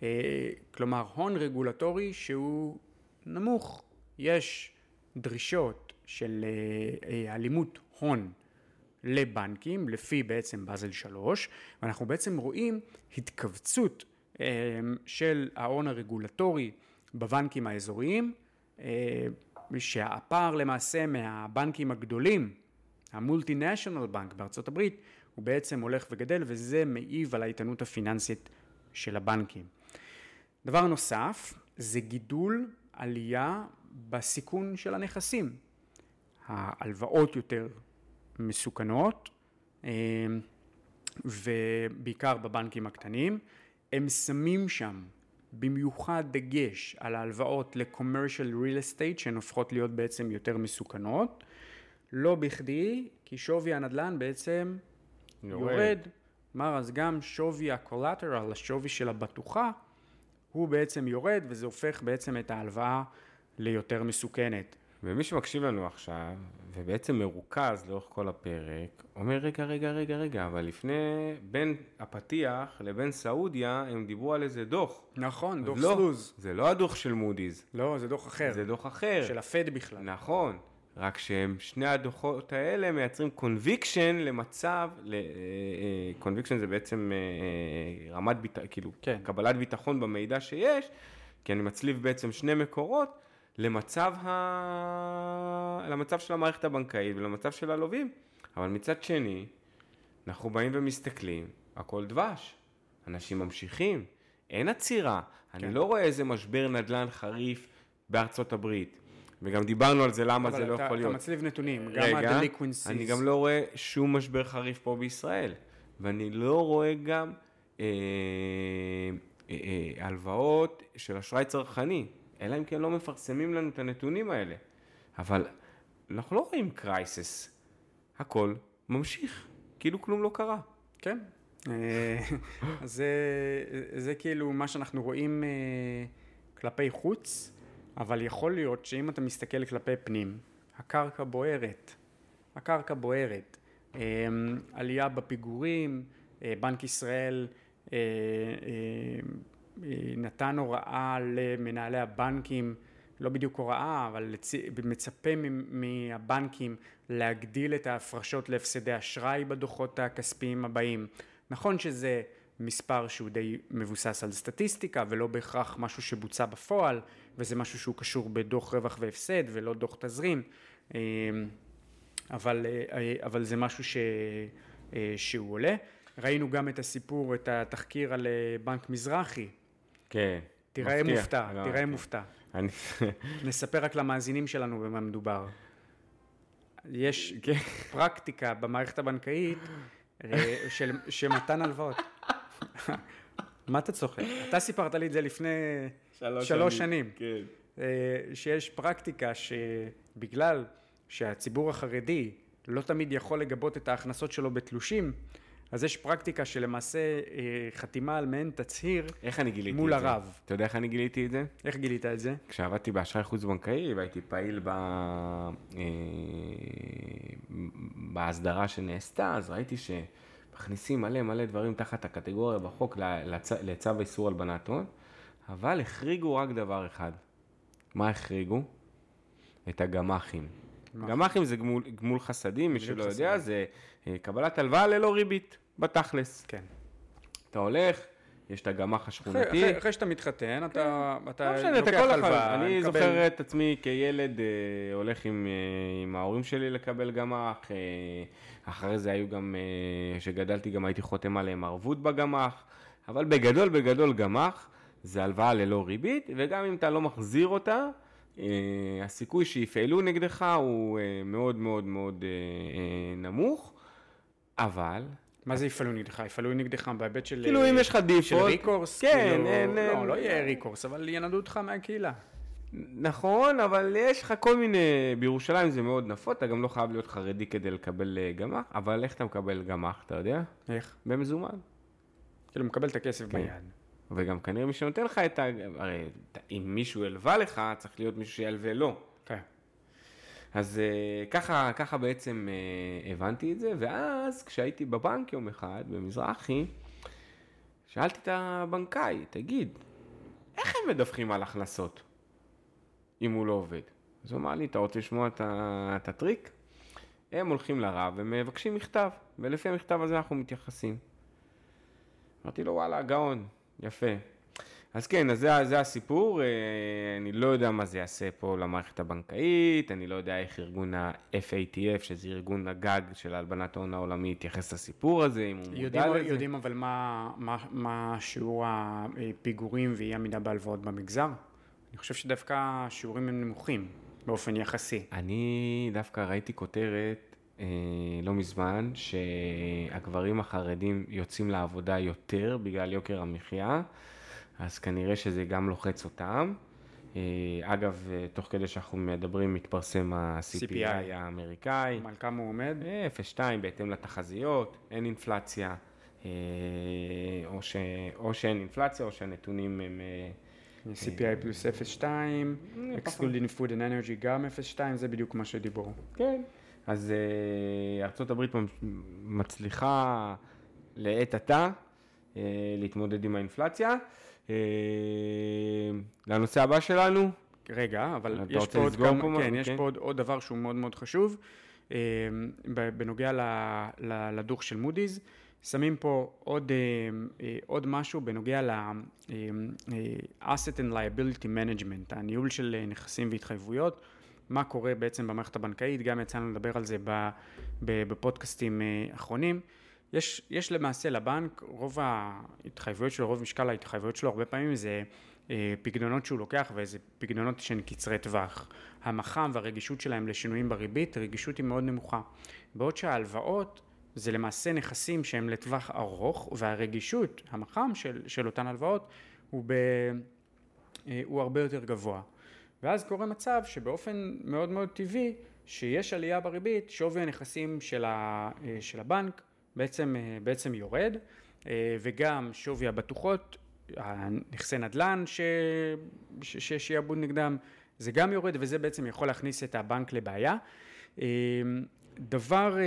אה, כלומר הון רגולטורי שהוא נמוך. יש דרישות של אה, אה, אלימות הון לבנקים, לפי בעצם באזל 3, ואנחנו בעצם רואים התכווצות אה, של ההון הרגולטורי בבנקים האזוריים, אה, שהפער למעשה מהבנקים הגדולים, המולטי-נשיונל בנק בארצות הברית, הוא בעצם הולך וגדל, וזה מעיב על האיתנות הפיננסית של הבנקים. דבר נוסף, זה גידול, עלייה בסיכון של הנכסים. ההלוואות יותר מסוכנות אה, ובעיקר בבנקים הקטנים. הם שמים שם במיוחד דגש על ההלוואות ל-commercial real estate שהן הופכות להיות בעצם יותר מסוכנות. לא בכדי, כי שווי הנדל"ן בעצם יורד. יורד. כלומר, אז גם שווי ה-collateral, השווי של הבטוחה, הוא בעצם יורד, וזה הופך בעצם את ההלוואה ליותר מסוכנת. ומי שמקשיב לנו עכשיו, ובעצם מרוכז לאורך כל הפרק, אומר, רגע, רגע, רגע, רגע, אבל לפני, בין הפתיח לבין סעודיה, הם דיברו על איזה דוח. נכון, דוח לא, סלוז. זה לא הדוח של מודי'ס. לא, זה דוח אחר. זה דוח אחר. של הפד בכלל. נכון. רק שהם, שני הדוחות האלה מייצרים conviction למצב, conviction זה בעצם אה, רמת ביטחון, כאילו, כן. קבלת ביטחון במידע שיש, כי אני מצליב בעצם שני מקורות למצב, ה... למצב של המערכת הבנקאית ולמצב של הלווים. אבל מצד שני, אנחנו באים ומסתכלים, הכל דבש, אנשים ממשיכים, אין עצירה. כן. אני לא רואה איזה משבר נדל"ן חריף בארצות הברית. וגם דיברנו על זה, למה זה לא אתה, יכול להיות. אבל אתה מצליב נתונים, רגע, גם ה delinquencies. אני גם לא רואה שום משבר חריף פה בישראל, ואני לא רואה גם אה, אה, אה, הלוואות של אשראי צרכני, אלא אם כן לא מפרסמים לנו את הנתונים האלה. אבל אנחנו לא רואים crisis, הכל ממשיך, כאילו כלום לא קרה. כן. אה, זה, זה כאילו מה שאנחנו רואים אה, כלפי חוץ. אבל יכול להיות שאם אתה מסתכל כלפי פנים, הקרקע בוערת. הקרקע בוערת. אמ, עלייה בפיגורים, אה, בנק ישראל אה, אה, נתן הוראה למנהלי הבנקים, לא בדיוק הוראה, אבל מצפה מהבנקים להגדיל את ההפרשות להפסדי אשראי בדוחות הכספיים הבאים. נכון שזה מספר שהוא די מבוסס על סטטיסטיקה ולא בהכרח משהו שבוצע בפועל וזה משהו שהוא קשור בדוח רווח והפסד ולא דוח תזרים אמ, אבל, אה, אבל זה משהו ש, אה, שהוא עולה. ראינו גם את הסיפור, את התחקיר על אה, בנק מזרחי. כן. תראה מפתיע, מופתע, לא, תראה כן. מופתע. אני... [LAUGHS] נספר רק למאזינים שלנו במה מדובר. יש [LAUGHS] כן. פרקטיקה במערכת הבנקאית של, של מתן הלוואות. [LAUGHS] מה אתה צוחק? אתה סיפרת לי את זה לפני שלוש, שלוש שנים. שנים. כן. אה, שיש פרקטיקה שבגלל שהציבור החרדי לא תמיד יכול לגבות את ההכנסות שלו בתלושים, אז יש פרקטיקה שלמעשה אה, חתימה על מעין תצהיר איך אני גיליתי מול את הרב. זה? אתה יודע איך אני גיליתי את זה? איך גילית את זה? כשעבדתי באשראי חוץ-בנקאי והייתי פעיל ב... אה, בהסדרה שנעשתה, אז ראיתי ש... מכניסים מלא מלא דברים תחת הקטגוריה בחוק לצ... לצו איסור הלבנת הון, אבל החריגו רק דבר אחד. מה החריגו? את הגמ"חים. גמ"חים זה גמול, גמול חסדים, מי שלא יודע, זה אה, קבלת הלוואה ללא ריבית, בתכלס. כן. אתה הולך, יש את הגמ"ח השכונתי. אחרי, אחרי, אחרי שאתה מתחתן, אתה, כן. אתה לא משנה, לוקח הלוואה. אני מקבל... זוכר את עצמי כילד אה, הולך עם, אה, עם ההורים שלי לקבל גמ"ח, אה, אחרי זה היו גם, אה, שגדלתי גם הייתי חותם עליהם ערבות בגמ"ח, אבל בגדול, בגדול גמ"ח זה הלוואה ללא ריבית, וגם אם אתה לא מחזיר אותה, אה, הסיכוי שיפעלו נגדך הוא אה, מאוד מאוד מאוד אה, אה, נמוך, אבל מה זה יפעלו נגדך? יפעלו נגדך בהיבט של... כאילו אם יש לך דיפולט... של ריקורס? כן, כאילו, אין... לא, לא יהיה ריקורס, אבל ינדו אותך מהקהילה. נכון, אבל יש לך כל מיני... בירושלים זה מאוד נפוץ, אתה גם לא חייב להיות חרדי כדי לקבל אה, גמ"ח, אבל איך אתה מקבל גמ"ח, אתה יודע? איך? במזומן. כאילו, מקבל את הכסף כן. ביד. וגם כנראה מי שנותן לך את ה... הרי אם מישהו הלווה לך, צריך להיות מישהו שילווה לו. כן. אז אה, ככה, ככה בעצם אה, הבנתי את זה, ואז כשהייתי בבנק יום אחד, במזרחי, שאלתי את הבנקאי, תגיד, איך הם מדווחים על הכנסות, אם הוא לא עובד? אז הוא אמר לי, אתה רוצה לשמוע את, הטריק? הם הולכים לרב ומבקשים מכתב, ולפי המכתב הזה אנחנו מתייחסים. אמרתי לו, וואלה, גאון, יפה. אז כן, אז זה, זה הסיפור, אה, אני לא יודע מה זה יעשה פה למערכת הבנקאית, אני לא יודע איך ארגון ה-FATF, שזה ארגון הגג של הלבנת ההון העולמי, יתייחס לסיפור הזה, אם הוא יודעים, מודע לזה. יודעים אבל מה, מה, מה שיעור הפיגורים ואי עמידה בהלוואות במגזר? אני חושב שדווקא השיעורים הם נמוכים באופן יחסי. אני דווקא ראיתי כותרת לא מזמן, שהגברים החרדים יוצאים לעבודה יותר בגלל יוקר המחיה, אז כנראה שזה גם לוחץ אותם. אה, אגב, אה, תוך כדי שאנחנו מדברים, מתפרסם ה-CPI CPI. האמריקאי. על כמה הוא עומד? אה, 0.2 בהתאם לתחזיות, אין אינפלציה, אה, או, ש... או שאין אינפלציה או שהנתונים הם... אה, CPI פלוס 0.2, excluding food and energy גם 0.2, זה בדיוק מה שדיברו. כן. אז אה, ארה"ב מצליחה לעת עתה אה, להתמודד עם האינפלציה. אה, לנושא הבא שלנו, רגע, אבל יש פה עוד כמה, פה כן, משהו? יש כן. פה עוד, עוד דבר שהוא מאוד מאוד חשוב, בנוגע לדוח של מודי'ס, שמים פה עוד, עוד משהו בנוגע ל- אה, אה, asset and liability management, הניהול של נכסים והתחייבויות, מה קורה בעצם במערכת הבנקאית, גם יצא לנו לדבר על זה בפודקאסטים אה, אחרונים. יש, יש למעשה לבנק, רוב ההתחייבויות שלו, רוב משקל ההתחייבויות שלו, הרבה פעמים זה אה, פקדונות שהוא לוקח, וזה פקדונות שהן קצרי טווח. המח"מ והרגישות שלהם לשינויים בריבית, הרגישות היא מאוד נמוכה. בעוד שההלוואות זה למעשה נכסים שהם לטווח ארוך, והרגישות, המח"מ של, של אותן הלוואות, הוא, ב, אה, הוא הרבה יותר גבוה. ואז קורה מצב שבאופן מאוד מאוד טבעי, שיש עלייה בריבית, שווי הנכסים של, ה, אה, של הבנק בעצם, אה, בעצם יורד, אה, וגם שווי הבטוחות, הנכסי נדל"ן שיש שיעבוד נגדם, זה גם יורד, וזה בעצם יכול להכניס את הבנק לבעיה. דבר,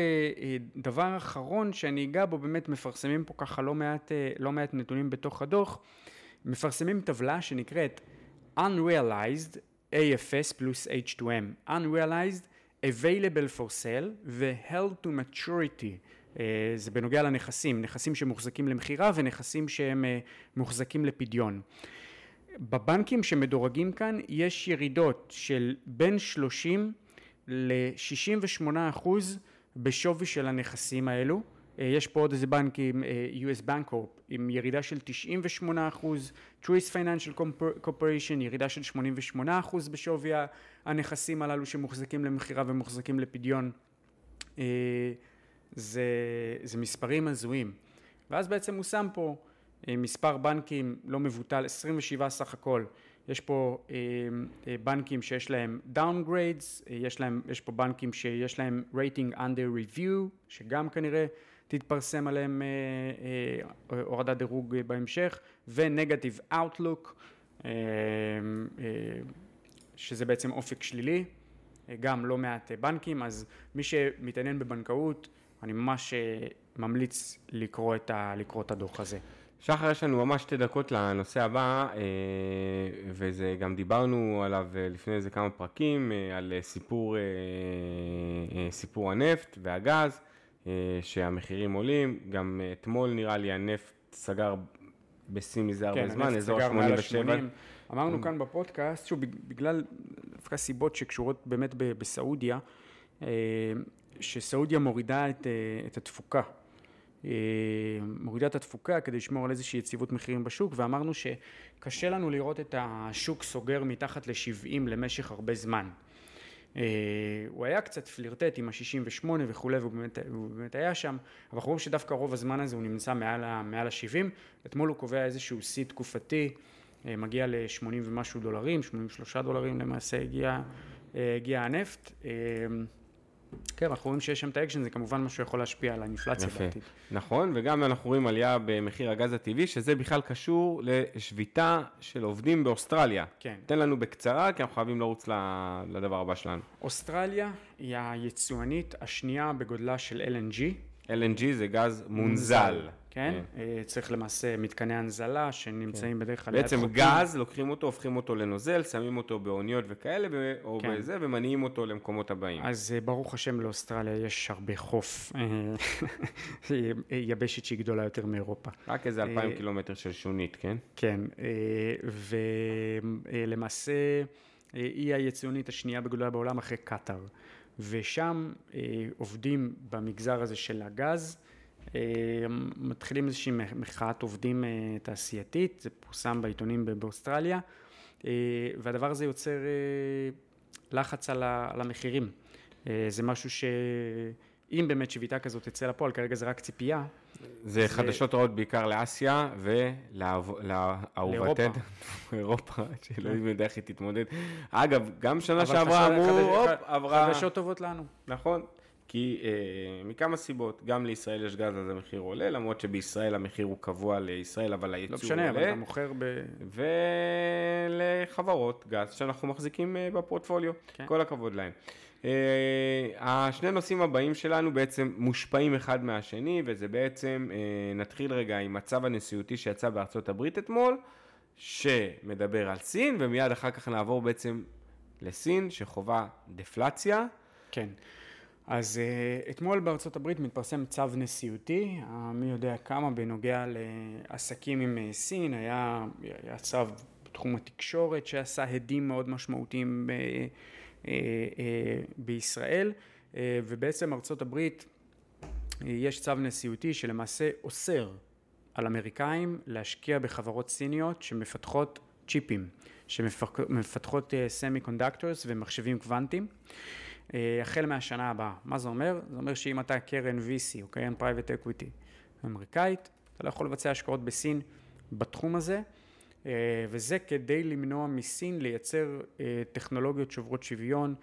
דבר אחרון שאני אגע בו, באמת מפרסמים פה ככה לא מעט, לא מעט נתונים בתוך הדוח, מפרסמים טבלה שנקראת Unrealized AFS פלוס H2M, Unrealized Available for Sale ו-Held to Maturity, אה, זה בנוגע לנכסים, נכסים שמוחזקים למכירה ונכסים שהם אה, מוחזקים לפדיון. בבנקים שמדורגים כאן יש ירידות של בין 30 ל-68 אחוז בשווי של הנכסים האלו. אה, יש פה עוד איזה בנק עם אה, US Bank Corp עם ירידה של 98 אחוז, Truist Financial Corporation ירידה של 88 אחוז בשווי הנכסים הללו שמוחזקים למכירה ומוחזקים לפדיון. אה, זה, זה מספרים הזויים. ואז בעצם הוא שם פה מספר בנקים לא מבוטל, 27 סך הכל. יש פה בנקים שיש להם downgrades, יש, להם, יש פה בנקים שיש להם rating under review, שגם כנראה תתפרסם עליהם אה, אה, הורדת דירוג בהמשך, ו-negative outlook, אה, שזה בעצם אופק שלילי, גם לא מעט בנקים, אז מי שמתעניין בבנקאות, אני ממש ממליץ לקרוא את, ה, לקרוא את הדוח הזה. שחר, יש לנו ממש שתי דקות לנושא הבא, וזה גם דיברנו עליו לפני איזה כמה פרקים, על סיפור, סיפור הנפט והגז, שהמחירים עולים, גם אה, אתמול נראה לי הנפט סגר בשיא מזה הרבה זמן, כן, הנפט אזור סגר מעל ה-87. ה-80. אמרנו כאן בפודקאסט, שוב, בגלל דווקא סיבות שקשורות באמת בסעודיה, אה, שסעודיה מורידה את, אה, את התפוקה. אה, מורידה את התפוקה כדי לשמור על איזושהי יציבות מחירים בשוק, ואמרנו שקשה לנו לראות את השוק סוגר מתחת ל-70 למשך הרבה זמן. אה, הוא היה קצת פלרטט עם ה-68 וכולי, והוא באמת, הוא באמת היה שם, אבל אנחנו רואים שדווקא רוב הזמן הזה הוא נמצא מעל ה- מעל ה-70. אתמול הוא קובע איזשהו שיא תקופתי, אה, מגיע ל-80 ומשהו דולרים, 83 דולרים למעשה הגיע, אה, הגיע הנפט. כן, אנחנו רואים שיש שם את האקשן, זה כמובן משהו שיכול להשפיע על האינפלציה. בעתיד. נכון, וגם אנחנו רואים עלייה במחיר הגז הטבעי, שזה בכלל קשור לשביתה של עובדים באוסטרליה. כן. תן לנו בקצרה, כי אנחנו חייבים לרוץ לדבר הבא שלנו. אוסטרליה היא היצואנית השנייה בגודלה של LNG. LNG זה גז מונזל. כן? אה, צריך למעשה מתקני הנזלה שנמצאים בדרך כלל... בעצם ליד חופים. גז, לוקחים אותו, הופכים אותו לנוזל, שמים אותו באוניות וכאלה, או כן. בזה, ומניעים אותו למקומות הבאים. אז אה, ברוך השם לאוסטרליה יש הרבה חוף, אה, [LAUGHS] יבשת שהיא גדולה יותר מאירופה. רק איזה אלפיים קילומטר של שונית, כן? כן, ולמעשה היא היצואנית השנייה בגדולה בעולם אחרי קטאר. ושם עובדים במגזר הזה של הגז, מתחילים איזושהי מחאת עובדים אה, תעשייתית, זה פורסם בעיתונים באוסטרליה, אה, והדבר הזה יוצר אה, לחץ על, המחירים. זה משהו אם באמת שביתה כזאת תצא לפועל, כרגע זה רק ציפייה. זה חדשות רעות בעיקר לאסיה ולאהובתנו, אירופה, [LAUGHS] שאלוהים יודע איך היא תתמודד. אגב, גם שנה שעברה אמרו, הופ, עברה... חדשות טובות לנו. נכון, כי אה, מכמה סיבות, גם לישראל יש גז אז המחיר עולה, למרות שבישראל המחיר הוא קבוע לישראל, אבל הייצור לא משנה, אבל עולה. אתה מוכר ב... ולחברות גז שאנחנו מחזיקים אה, בפורטפוליו. כן. כל הכבוד להם. אה, השני נושאים הבאים שלנו בעצם מושפעים אחד מהשני, וזה בעצם, אה, נתחיל רגע עם הצו הנשיאותי שיצא בארצות הברית אתמול, שמדבר על סין, ומיד אחר כך נעבור בעצם לסין, שחווה דפלציה. כן. אז uh, אתמול בארצות הברית מתפרסם צו נשיאותי, uh, מי יודע כמה, בנוגע לעסקים עם uh, סין, היה, היה צו בתחום התקשורת שעשה הדים מאוד משמעותיים ב, בישראל, ובעצם ארצות הברית, יש צו נשיאותי שלמעשה אוסר על אמריקאים להשקיע בחברות סיניות שמפתחות צ'יפים, שמפתחות semiconductors ומחשבים קוונטיים. אה, החל מהשנה הבאה. מה זה אומר? זה אומר שאם אתה קרן VC או קרן private equity אמריקאית, אתה לא יכול לבצע השקעות בסין בתחום הזה, אה, וזה כדי למנוע מסין לייצר אה, טכנולוגיות שוברות שוויון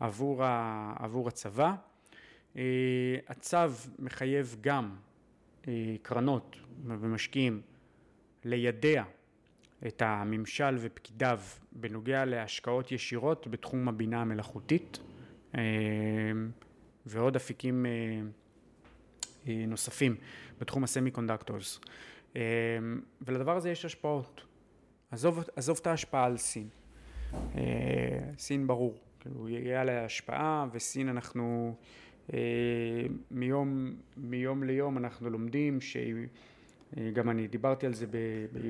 עבור, ה, עבור הצבא. הצו מחייב גם קרנות ומשקיעים לידע את הממשל ופקידיו בנוגע להשקעות ישירות בתחום הבינה המלאכותית. ועוד אפיקים נוספים בתחום ה semiconductors. ולדבר הזה יש השפעות. עזוב, עזוב את ההשפעה על סין. סין ברור, כאילו יהיה עליה השפעה וסין אנחנו מיום, מיום ליום אנחנו לומדים שגם אני דיברתי על זה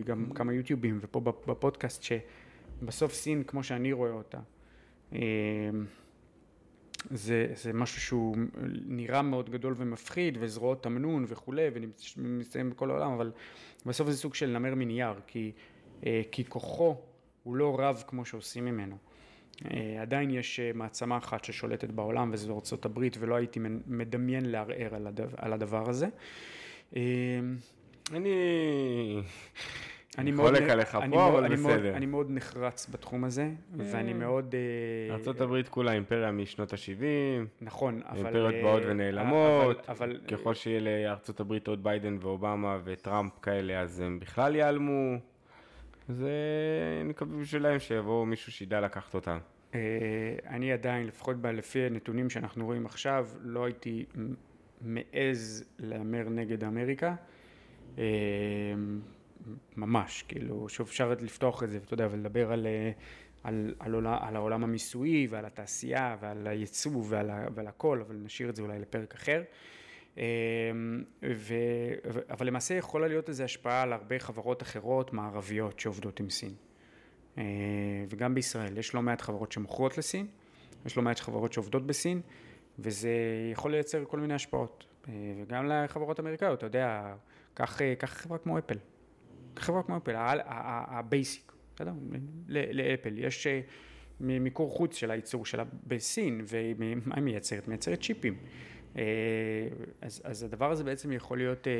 גם כמה יוטיובים ופה בפודקאסט שבסוף סין כמו שאני רואה אותה זה, זה משהו שהוא נראה מאוד גדול ומפחיד, וזרועות תמנון וכולי, ונמצאים בכל העולם, אבל בסוף זה סוג של נמר מנייר, כי, כי כוחו הוא לא רב כמו שעושים ממנו. עדיין יש מעצמה אחת ששולטת בעולם, וזו ארצות הברית, ולא הייתי מדמיין לערער על הדבר הזה. אני... אני חולק מאוד, עליך אני פה, מאוד, אבל אני מאוד, בסדר. אני מאוד נחרץ בתחום הזה, ואני מאוד... אה, ארה"ב כולה אימפריה משנות ה-70, נכון, אבל... אימפריות אה, באות ונעלמות, אבל... אבל ככל שיהיה לארה"ב עוד ביידן ואובמה וטראמפ כאלה, אז הם בכלל ייעלמו. זה מקווה בשבילם שיבוא מישהו שידע לקחת אותם. אה, אני עדיין, לפחות לפי הנתונים שאנחנו רואים עכשיו, לא הייתי מעז להמר נגד אמריקה. ממש, כאילו, שאפשר לפתוח את זה, אתה יודע, ולדבר על, אה, על, על, על העולם המיסויי ועל התעשייה ועל הייצוא ועל, ועל הכל, אבל נשאיר את זה אולי לפרק אחר. אה, ו, אבל למעשה יכולה להיות איזו השפעה על הרבה חברות אחרות מערביות שעובדות עם סין. אה, וגם בישראל, יש לא מעט חברות שמוכרות לסין, יש לא מעט חברות שעובדות בסין, וזה יכול לייצר כל מיני השפעות. אה, וגם לחברות אמריקאיות, אתה יודע, קח חברה כמו אפל. חברה כמו אפל, ה basic, בסדר? לאפל יש אה, מיקור חוץ של הייצור שלה בסין, ומה היא מייצרת? מייצרת צ'יפים. אה, אז, אז הדבר הזה בעצם יכול להיות אה,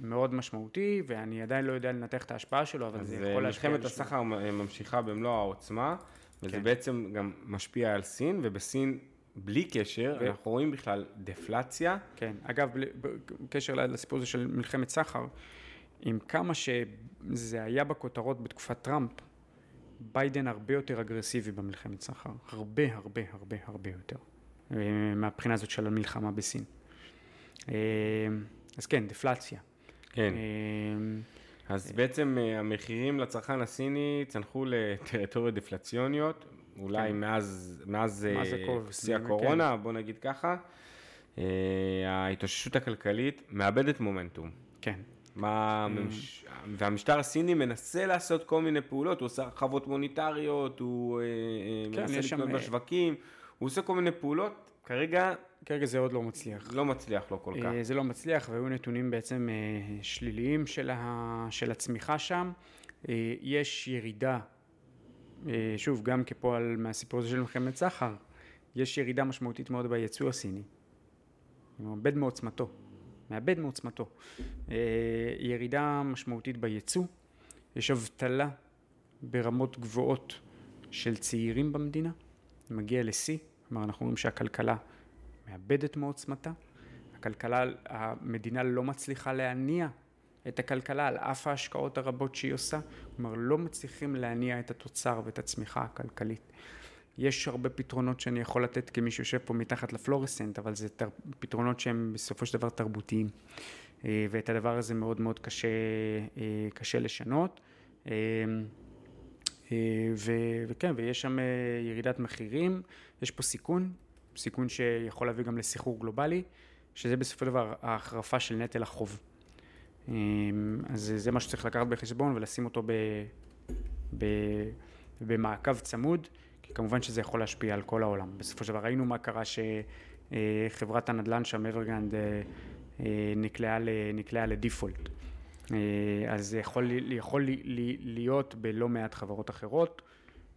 מאוד משמעותי, ואני עדיין לא יודע לנתח את ההשפעה שלו, אבל אז זה יכול להשפיע מלחמת על שוק. הסחר ממשיכה במלוא העוצמה, וזה כן. בעצם גם משפיע על סין, ובסין, בלי קשר, ו- אנחנו רואים בכלל דפלציה. כן, אגב, בקשר לסיפור הזה של מלחמת סחר, עם כמה שזה היה בכותרות בתקופת טראמפ, ביידן הרבה יותר אגרסיבי במלחמת סחר, הרבה הרבה הרבה הרבה יותר, אה, מהבחינה הזאת של המלחמה בסין. אה, אז כן, דפלציה. כן. אה, אז בעצם המחירים לצרכן הסיני צנחו לטריטוריות דפלציוניות, אולי כן. מאז, שיא כן. הקורונה, בוא נגיד ככה. ההתאוששות הכלכלית מאבדת מומנטום. כן. מה הממש... והמשטר הסיני מנסה לעשות כל מיני פעולות, הוא עושה הרחבות מוניטריות, הוא אה, אה, כן, מנסה לקנות אה, בשווקים, הוא עושה כל מיני פעולות, כרגע כרגע זה עוד לא מצליח. לא מצליח לו כל כך. זה לא מצליח, והיו נתונים בעצם שליליים של, ה, של הצמיחה שם. יש ירידה, שוב, גם כפועל מהסיפור הזה של מלחמת סחר, יש ירידה משמעותית מאוד ביצוא הסיני. הוא מאבד מעוצמתו, מאבד מעוצמתו. אה, ירידה משמעותית בייצוא, יש אבטלה ברמות גבוהות של צעירים במדינה, מגיע לשיא, כלומר אנחנו רואים שהכלכלה מאבדת מעוצמתה, הכלכלה, המדינה לא מצליחה להניע את הכלכלה על אף ההשקעות הרבות שהיא עושה, כלומר לא מצליחים להניע את התוצר ואת הצמיחה הכלכלית. יש הרבה פתרונות שאני יכול לתת כמי שיושב פה מתחת לפלורסנט, אבל זה תר... פתרונות שהם בסופו של דבר תרבותיים. אה, ואת הדבר הזה מאוד מאוד קשה, אה, קשה לשנות. אה, ו... וכן, ויש שם ירידת מחירים, יש פה סיכון, סיכון שיכול להביא גם לסחרור גלובלי, שזה בסופו של דבר ההחרפה של נטל החוב. אז זה מה שצריך לקחת בחשבון ולשים אותו ב... ב... במעקב צמוד. כי כמובן שזה יכול להשפיע על כל העולם. בסופו של דבר ראינו מה קרה שחברת הנדל"ן שם, אברגנד, אה, אה, נקלעה, נקלעה לדיפולט. אה, אז זה יכול, יכול להיות בלא מעט חברות אחרות,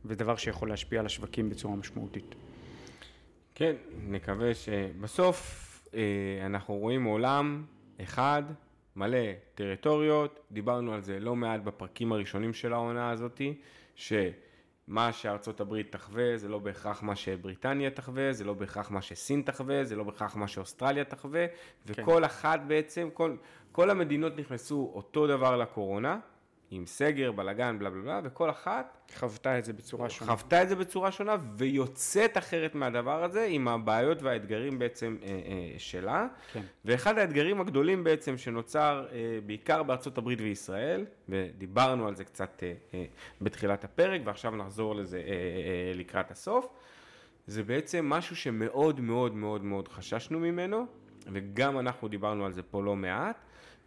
ודבר שיכול להשפיע על השווקים בצורה משמעותית. כן, נקווה שבסוף אנחנו רואים עולם אחד, מלא טריטוריות, דיברנו על זה לא מעט בפרקים הראשונים של העונה הזאתי, ש... מה שארצות הברית תחווה זה לא בהכרח מה שבריטניה תחווה, זה לא בהכרח מה שסין תחווה, זה לא בהכרח מה שאוסטרליה תחווה, כן. וכל אחת בעצם, כל, כל המדינות נכנסו אותו דבר לקורונה, עם סגר, בלאגן, בלה בלה בלה, וכל אחת... חוותה את זה בצורה שונה. חוותה את זה בצורה שונה, ויוצאת אחרת מהדבר הזה, עם הבעיות והאתגרים בעצם אה, אה, שלה. כן. ואחד האתגרים הגדולים בעצם שנוצר אה, בעיקר בארצות הברית וישראל, ודיברנו על זה קצת אה, אה, בתחילת הפרק, ועכשיו נחזור לזה אה, אה, לקראת הסוף, זה בעצם משהו שמאוד מאוד מאוד מאוד חששנו ממנו, וגם אנחנו דיברנו על זה פה לא מעט,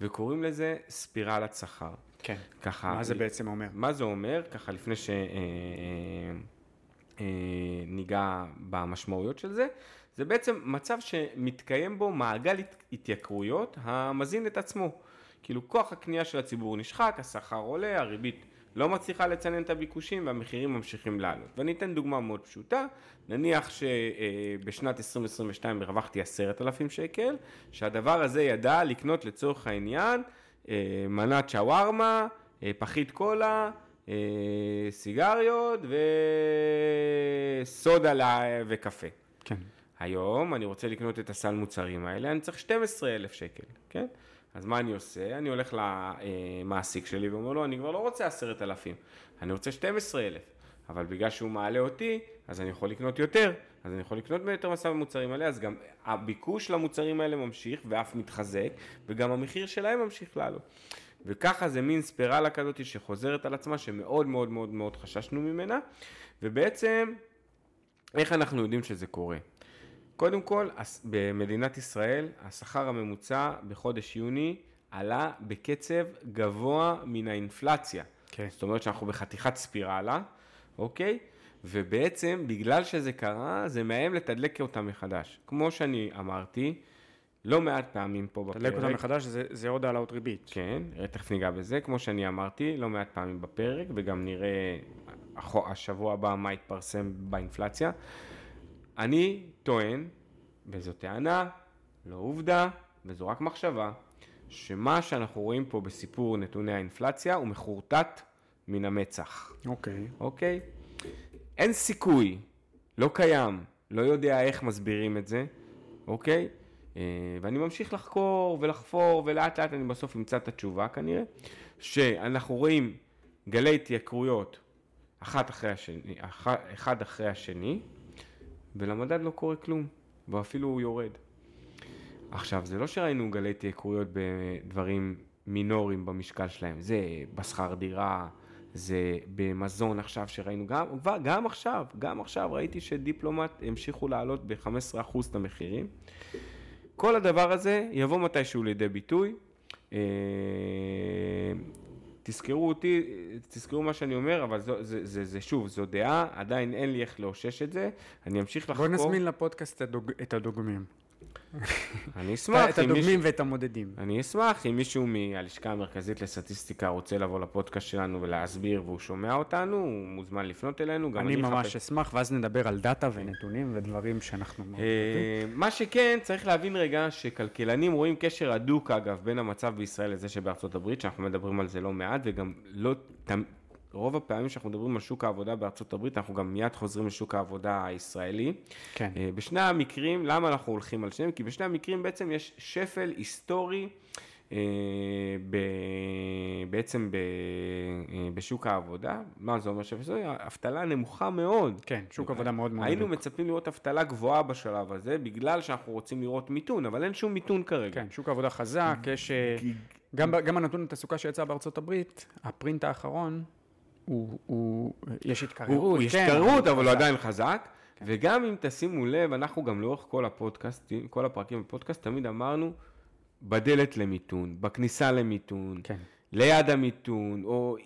וקוראים לזה ספירלת שכר. כן. ככה... מה זה בעצם אומר? מה זה אומר? ככה לפני שניגע אה, אה, אה, במשמעויות של זה, זה בעצם מצב שמתקיים בו מעגל התייקרויות המזין את עצמו. כאילו כוח הקנייה של הציבור נשחק, השכר עולה, הריבית לא מצליחה לצנן את הביקושים והמחירים ממשיכים לעלות. ואני אתן דוגמה מאוד פשוטה, נניח שבשנת 2022 הרווחתי עשרת אלפים שקל, שהדבר הזה ידע לקנות לצורך העניין אה, מנת שווארמה, אה, פחית קולה, אה, סיגריות וסודה וקפה. כן. היום אני רוצה לקנות את הסל מוצרים האלה, אני צריך 12,000 שקל, כן? אז מה אני עושה? אני הולך למעסיק שלי ואומר לו, אני כבר לא רוצה 10,000, אני רוצה 12,000. אבל בגלל שהוא מעלה אותי, אז אני יכול לקנות יותר, אז אני יכול לקנות ביותר מסע במוצרים האלה, אז גם הביקוש למוצרים האלה ממשיך ואף מתחזק, וגם המחיר שלהם ממשיך לעלות. וככה זה מין ספירלה כזאת שחוזרת על עצמה, שמאוד מאוד מאוד מאוד חששנו ממנה, ובעצם, איך אנחנו יודעים שזה קורה? קודם כל, במדינת ישראל, השכר הממוצע בחודש יוני עלה בקצב גבוה מן האינפלציה. כן. זאת אומרת שאנחנו בחתיכת ספירלה. אוקיי? ובעצם, בגלל שזה קרה, זה מאיים לתדלק אותם מחדש. כמו שאני אמרתי, לא מעט פעמים פה בפרק. לתדלק אותם מחדש זה, זה עוד העלאות ריבית. כן, תכף ניגע בזה. כמו שאני אמרתי, לא מעט פעמים בפרק, וגם נראה השבוע הבא מה יתפרסם באינפלציה. אני טוען, וזו טענה, לא עובדה, וזו רק מחשבה, שמה שאנחנו רואים פה בסיפור נתוני האינפלציה הוא מחורטט מן המצח. אוקיי. אוקיי? אין סיכוי, לא קיים, לא יודע איך מסבירים את זה, אוקיי? אה, ואני ממשיך לחקור ולחפור, ולאט לאט אני בסוף אמצא את התשובה כנראה, שאנחנו רואים גלי התייקרויות אחת אחרי השני, אחד אחרי השני, ולמדד לא קורה כלום, ואפילו הוא יורד. עכשיו, זה לא שראינו גלי התייקרויות בדברים מינוריים במשקל שלהם, זה בשכר דירה, זה במזון עכשיו שראינו, גם, גם עכשיו, גם עכשיו ראיתי שדיפלומט המשיכו לעלות ב-15% את המחירים. כל הדבר הזה יבוא מתישהו לידי ביטוי. אה, תזכרו אותי, תזכרו מה שאני אומר, אבל זה, זה, זה, זה שוב, זו דעה, עדיין אין לי איך לאושש את זה, אני אמשיך לחקור. בוא נזמין לפודקאסט הדוג, את הדוגמים. [LAUGHS] אני אשמח את. הדוגמים ואת המודדים. אני אשמח אם מישהו מהלשכה המרכזית לסטטיסטיקה רוצה לבוא לפודקאסט שלנו ולהסביר והוא שומע אותנו, הוא מוזמן לפנות אלינו. אני ממש אשמח, ואז נדבר על דאטה ונתונים ודברים שאנחנו... אה, מה שכן, צריך להבין רגע שכלכלנים רואים קשר הדוק, אגב, בין המצב בישראל לזה שבארצות הברית, שאנחנו מדברים על זה לא מעט, וגם לא... רוב הפעמים שאנחנו מדברים על שוק העבודה בארצות הברית, אנחנו גם מיד חוזרים לשוק העבודה הישראלי. כן. אה, בשני המקרים, למה אנחנו הולכים על שניהם? כי בשני המקרים בעצם יש שפל היסטורי. אה, ב, בעצם ב, אה, בשוק העבודה, מה זה אומר שפל היסטורי? אבטלה נמוכה מאוד. כן, שוק עבודה מאוד מאוד היינו. מצפים לראות אבטלה גבוהה בשלב הזה, בגלל שאנחנו רוצים לראות מיתון, אבל אין שום מיתון כרגע. כן, שוק עבודה חזק, יש... גם, גם הנתון התעסוקה שיצא בארצות הברית, הפרינט האחרון, הוא, הוא, יש הוא, התקררות, הוא יש כן, התקררות, אבל הוא חזק. עדיין חזק. וגם אם תשימו לב, אנחנו גם לאורך כל הפודקאסט, כל הפרקים בפודקאסט, תמיד אמרנו, בדלת למיתון, בכניסה למיתון, כן. ליד המיתון, או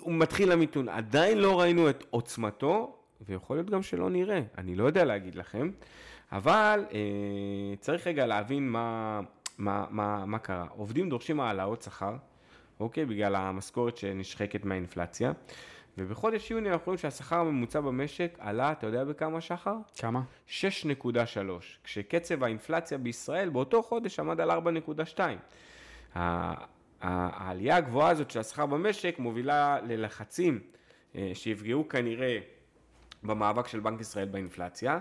הוא מתחיל המיתון, עדיין לא ראינו את עוצמתו, ויכול להיות גם שלא נראה, אני לא יודע להגיד לכם, אבל אה, צריך רגע להבין מה, מה, מה, מה קרה. עובדים דורשים העלאות שכר, אוקיי? בגלל המשכורת שנשחקת מהאינפלציה, ובחודש יוני אנחנו רואים שהשכר הממוצע במשק עלה, אתה יודע בכמה שחר? כמה? 6.3, כשקצב האינפלציה בישראל באותו חודש עמד על 4.2. ה- ה- העלייה הגבוהה הזאת של השכר במשק מובילה ללחצים אה, שיפגעו כנראה במאבק של בנק ישראל באינפלציה,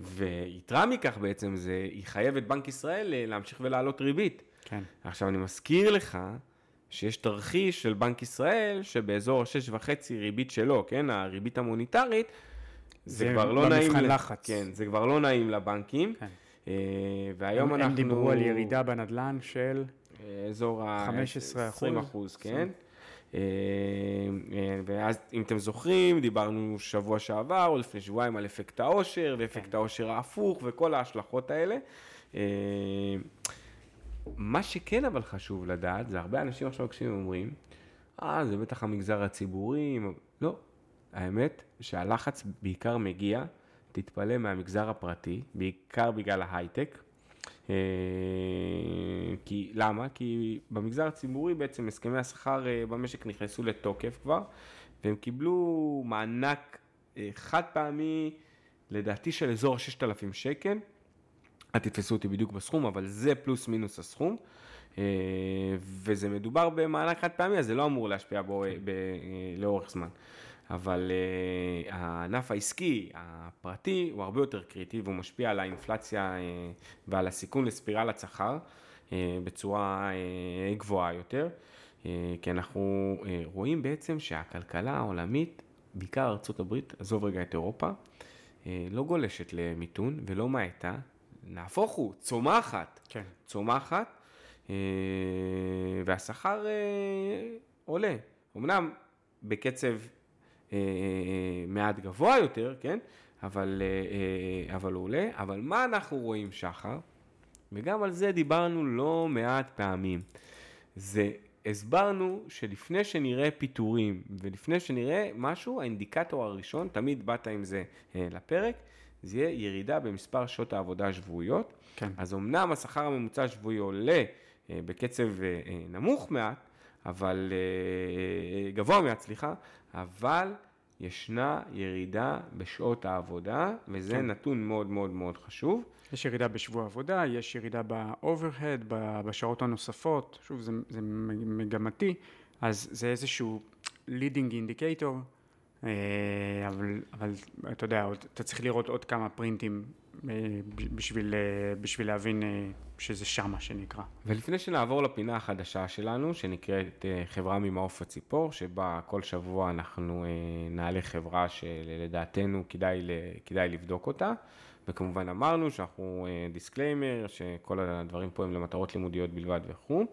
ויתרה מכך בעצם זה יחייב את בנק ישראל אה, להמשיך ולהעלות ריבית. כן. עכשיו אני מזכיר לך שיש תרחיש של בנק ישראל שבאזור ה-6.5 ריבית שלו, כן, הריבית המוניטרית, זה, זה כבר לא נעים, במבחן לחץ. כן, זה כבר לא נעים לבנקים, כן. אה, והיום הם אנחנו, דיברו על ירידה בנדל"ן של... אה, אזור ה... 15 20 אחוז, כן. אה, אה, ואז אם אתם זוכרים, דיברנו שבוע שעבר או לפני שבועיים על אפקט העושר ואפקט העושר ההפוך וכל ההשלכות האלה. מה שכן אבל חשוב לדעת, זה הרבה אנשים עכשיו מקשיבים ואומרים, אה, זה בטח המגזר הציבורי, לא. האמת שהלחץ בעיקר מגיע, תתפלא, מהמגזר הפרטי, בעיקר בגלל ההייטק. אה, כי, למה? כי במגזר הציבורי בעצם הסכמי השכר אה, במשק נכנסו לתוקף כבר, והם קיבלו מענק אה, חד פעמי, לדעתי של אזור 6,000 שקל. אל תתפסו אותי בדיוק בסכום, אבל זה פלוס מינוס הסכום. אה, וזה מדובר במענק חד פעמי, אז זה לא אמור להשפיע בו אה, ב- אה, לאורך זמן. אבל אה, הענף העסקי, הפרטי, הוא הרבה יותר קריטי, והוא משפיע על האינפלציה ועל הסיכון לספירלת שכר בצורה גבוהה יותר. כי אנחנו רואים בעצם שהכלכלה העולמית, בעיקר ארה"ב, עזוב רגע את אירופה, לא גולשת למיתון ולא מאטה, נהפוך הוא, צומחת. כן. צומחת, אה, והשכר אה, עולה. אמנם בקצב אה, מעט גבוה יותר, כן? אבל, אבל הוא עולה. אבל מה אנחנו רואים, שחר? וגם על זה דיברנו לא מעט פעמים. זה הסברנו שלפני שנראה פיטורים ולפני שנראה משהו, האינדיקטור הראשון, תמיד באת עם זה לפרק, זה יהיה ירידה במספר שעות העבודה השבועיות. כן. אז אמנם השכר הממוצע השבועי עולה אה, בקצב אה, אה, נמוך מעט, אבל, גבוה מעט, סליחה, אבל ישנה ירידה בשעות העבודה, וזה כן. נתון מאוד מאוד מאוד חשוב. יש ירידה בשבוע עבודה, יש ירידה ב-overhead, ב- בשעות הנוספות, שוב, זה, זה מגמתי, אז זה איזשהו leading indicator, אבל, אבל אתה יודע, אתה צריך לראות עוד כמה פרינטים אה, בשביל, אה, בשביל להבין אה, שזה שמה שנקרא. ולפני שנעבור לפינה החדשה שלנו, שנקראת אה, חברה ממעוף הציפור, שבה כל שבוע אנחנו אה, נעלה חברה שלדעתנו כדאי, כדאי לבדוק אותה, וכמובן אמרנו שאנחנו disclaimer, שכל הדברים פה הם למטרות לימודיות בלבד וכו'.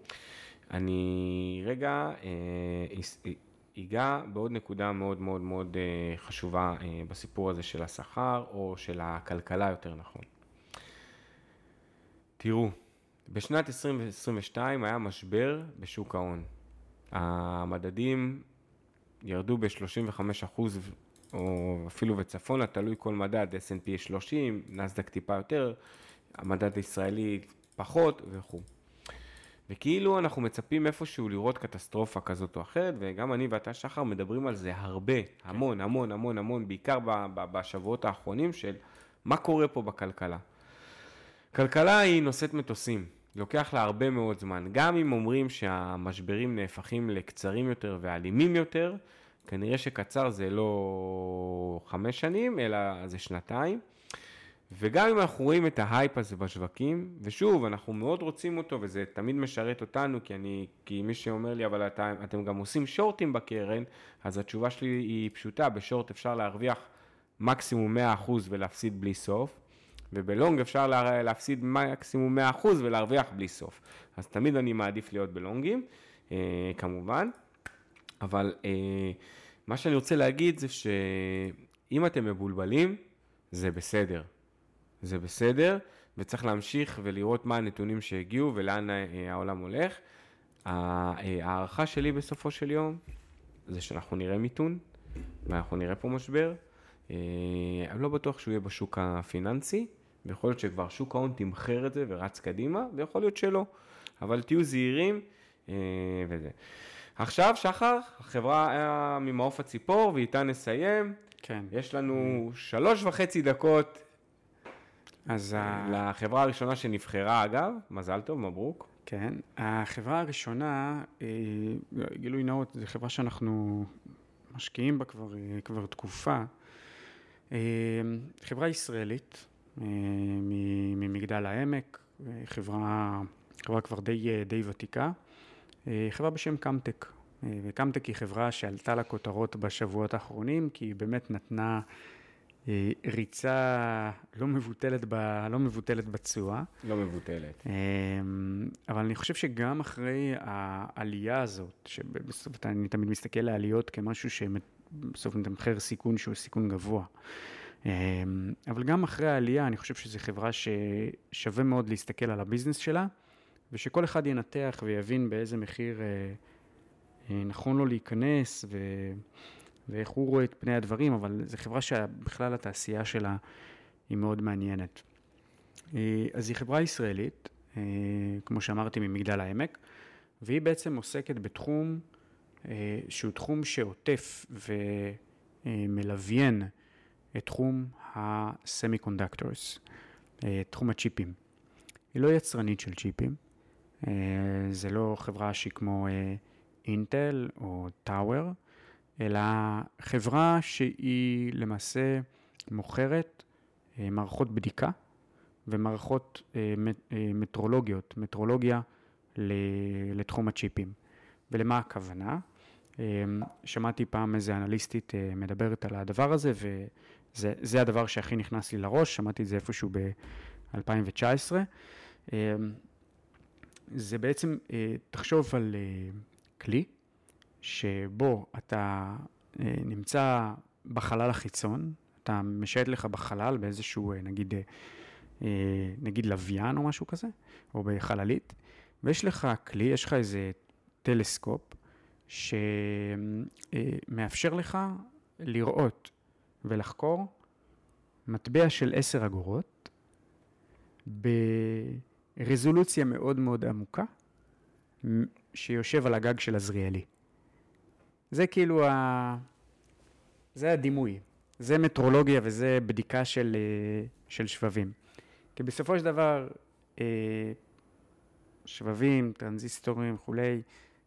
אני רגע אגע בעוד נקודה מאוד מאוד מאוד אה, חשובה אה, בסיפור הזה של השכר, או של הכלכלה יותר נכון. תראו, בשנת 2022 היה משבר בשוק ההון. המדדים ירדו ב-35% או אפילו וצפונה, תלוי כל מדד, S&P 30, נסדק טיפה יותר, המדד הישראלי פחות וכו'. וכאילו אנחנו מצפים איפשהו לראות קטסטרופה כזאת או אחרת, וגם אני ואתה, שחר, מדברים על זה הרבה, המון, המון, המון, המון, בעיקר בשבועות האחרונים של מה קורה פה בכלכלה. כלכלה היא נושאת מטוסים, לוקח לה הרבה מאוד זמן. גם אם אומרים שהמשברים נהפכים לקצרים יותר ואלימים יותר, כנראה שקצר זה לא חמש שנים, אלא זה שנתיים. וגם אם אנחנו רואים את ההייפ הזה בשווקים, ושוב, אנחנו מאוד רוצים אותו, וזה תמיד משרת אותנו, כי אני, כי מי שאומר לי, אבל אתה, אתם גם עושים שורטים בקרן, אז התשובה שלי היא פשוטה, בשורט אפשר להרוויח מקסימום 100% ולהפסיד בלי סוף, ובלונג אפשר לה, להפסיד מקסימום 100% ולהרוויח בלי סוף. אז תמיד אני מעדיף להיות בלונגים, אה, כמובן, אבל אה, מה שאני רוצה להגיד זה שאם אתם מבולבלים, זה בסדר. זה בסדר, וצריך להמשיך ולראות מה הנתונים שהגיעו ולאן אה, העולם הולך. אה, ההערכה שלי בסופו של יום זה שאנחנו נראה מיתון, ואנחנו נראה פה משבר. אה, אני לא בטוח שהוא יהיה בשוק הפיננסי, ויכול להיות שכבר שוק ההון תמחר את זה ורץ קדימה, ויכול להיות שלא. אבל תהיו זהירים וזה. עכשיו, שחר, החברה ממעוף הציפור, ואיתה נסיים. כן. יש לנו שלוש וחצי דקות אז... לחברה הראשונה שנבחרה, אגב, מזל טוב, מברוק. כן, החברה הראשונה, אה, גילוי נאות, זו חברה שאנחנו משקיעים בה כבר, אה, כבר תקופה. אה, חברה ישראלית ממגדל העמק, חברה, חברה כבר די, די ותיקה, חברה בשם קמטק. וקמטק היא חברה שעלתה לכותרות בשבועות האחרונים, כי היא באמת נתנה אה, ריצה לא מבוטלת, ב, לא מבוטלת בתשואה. לא מבוטלת. אה, אבל אני חושב שגם אחרי העלייה הזאת, שבסוף אני תמיד מסתכל על העליות כמשהו שבסוף מתמחר סיכון שהוא סיכון גבוה. אה, אבל גם אחרי העלייה, אני חושב שזו חברה ששווה מאוד להסתכל על הביזנס שלה, ושכל אחד ינתח ויבין באיזה מחיר נכון לו להיכנס, ו... ואיך הוא רואה את פני הדברים, אבל זו חברה שבכלל התעשייה שלה היא מאוד מעניינת. אה, אז היא חברה ישראלית, אה, כמו שאמרתי, ממגדל העמק, והיא בעצם עוסקת בתחום אה, שהוא תחום שעוטף ומלווה את תחום ה semiconductors, תחום הצ'יפים. היא לא יצרנית של צ'יפים, זה לא חברה שהיא כמו אינטל או טאוור, אלא חברה שהיא למעשה מוכרת אה, מערכות בדיקה ומערכות אה, אה, מטרולוגיות, מטרולוגיה לתחום הצ'יפים. ולמה הכוונה? שמעתי פעם איזה אנליסטית מדברת על הדבר הזה, וזה הדבר שהכי נכנס לי לראש, שמעתי את זה איפשהו ב-2019. זה בעצם, תחשוב על כלי שבו אתה אה, נמצא בחלל החיצון, אתה משייט לך בחלל באיזשהו, אה, נגיד, אה, נגיד לוויין או משהו כזה, או בחללית, ויש לך כלי, יש לך איזה טלסקופ, שמאפשר לך לראות ולחקור מטבע של עשר אגורות ברזולוציה מאוד מאוד עמוקה, שיושב על הגג של עזריאלי. זה כאילו ה... זה הדימוי. זה מטרולוגיה וזה בדיקה של, אה, של שבבים. כי בסופו של דבר, אה, שבבים, טרנזיסטורים וכולי,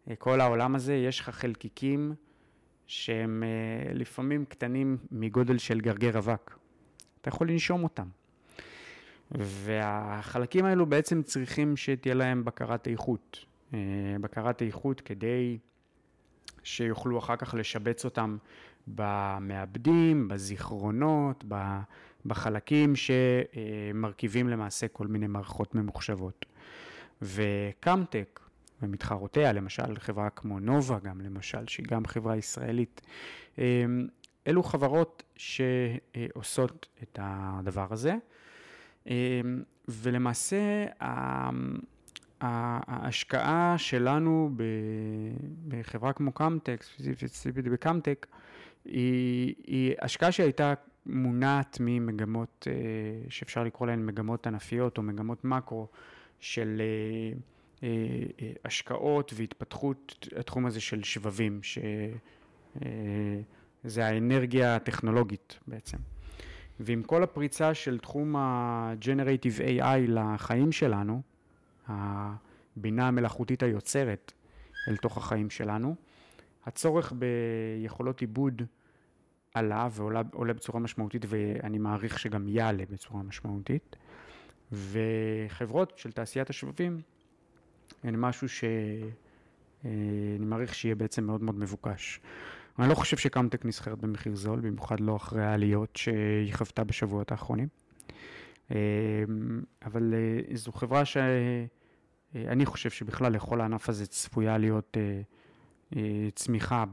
אה, כל העולם הזה, יש לך חלקיקים שהם לפעמים קטנים מגודל של גרגר אבק. אתה יכול לנשום אותם. והחלקים האלו בעצם צריכים שתהיה להם בקרת איכות. בקרת איכות כדי שיוכלו אחר כך לשבץ אותם במעבדים, בזיכרונות, בחלקים שמרכיבים למעשה כל מיני מערכות ממוחשבות. וקמטק ומתחרותיה, למשל חברה כמו נובה גם למשל, שהיא גם חברה ישראלית, אמ, אלו חברות שעושות את הדבר הזה. אמ, ולמעשה ההשקעה שלנו בחברה כמו קמטק, ספציפית בקמטק, היא, היא השקעה שהייתה מונעת ממגמות אה, שאפשר לקרוא להן מגמות ענפיות או מגמות מקרו של אה, אה, השקעות והתפתחות התחום הזה של שבבים, שזה האנרגיה הטכנולוגית בעצם. ועם כל הפריצה של תחום ה-Generative AI לחיים שלנו, הבינה המלאכותית היוצרת אל תוך החיים שלנו, הצורך ביכולות עיבוד עלה ועולה בצורה משמעותית ואני מעריך שגם יעלה בצורה משמעותית וחברות של תעשיית השבבים הן משהו שאני מעריך שיהיה בעצם מאוד מאוד מבוקש. אני לא חושב שקמטק נסחרת במחיר זול, במיוחד לא אחרי העליות שהיא חוותה בשבועות האחרונים. אבל זו חברה שאני חושב שבכלל לכל הענף הזה צפויה להיות צמיחה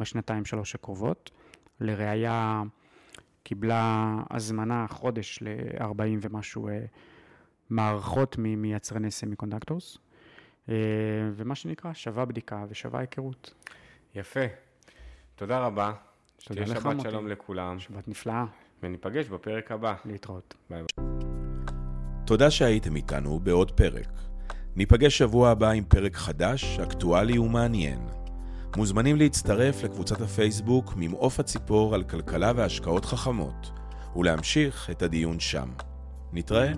בשנתיים שלוש הקרובות. לראיה קיבלה הזמנה חודש ל-40 ומשהו אה, מערכות מיצרני semiconductors, אה, ומה שנקרא שווה בדיקה ושווה היכרות. יפה. תודה רבה. תודה לך, שבת שלום לכולם. שבת נפלאה. וניפגש בפרק הבא. להתראות. ביי ביי. תודה שהייתם איתנו בעוד פרק. ניפגש שבוע הבא עם פרק חדש, אקטואלי ומעניין. מוזמנים להצטרף לקבוצת הפייסבוק ממעוף הציפור על כלכלה והשקעות חכמות, ולהמשיך את הדיון שם. נתראה.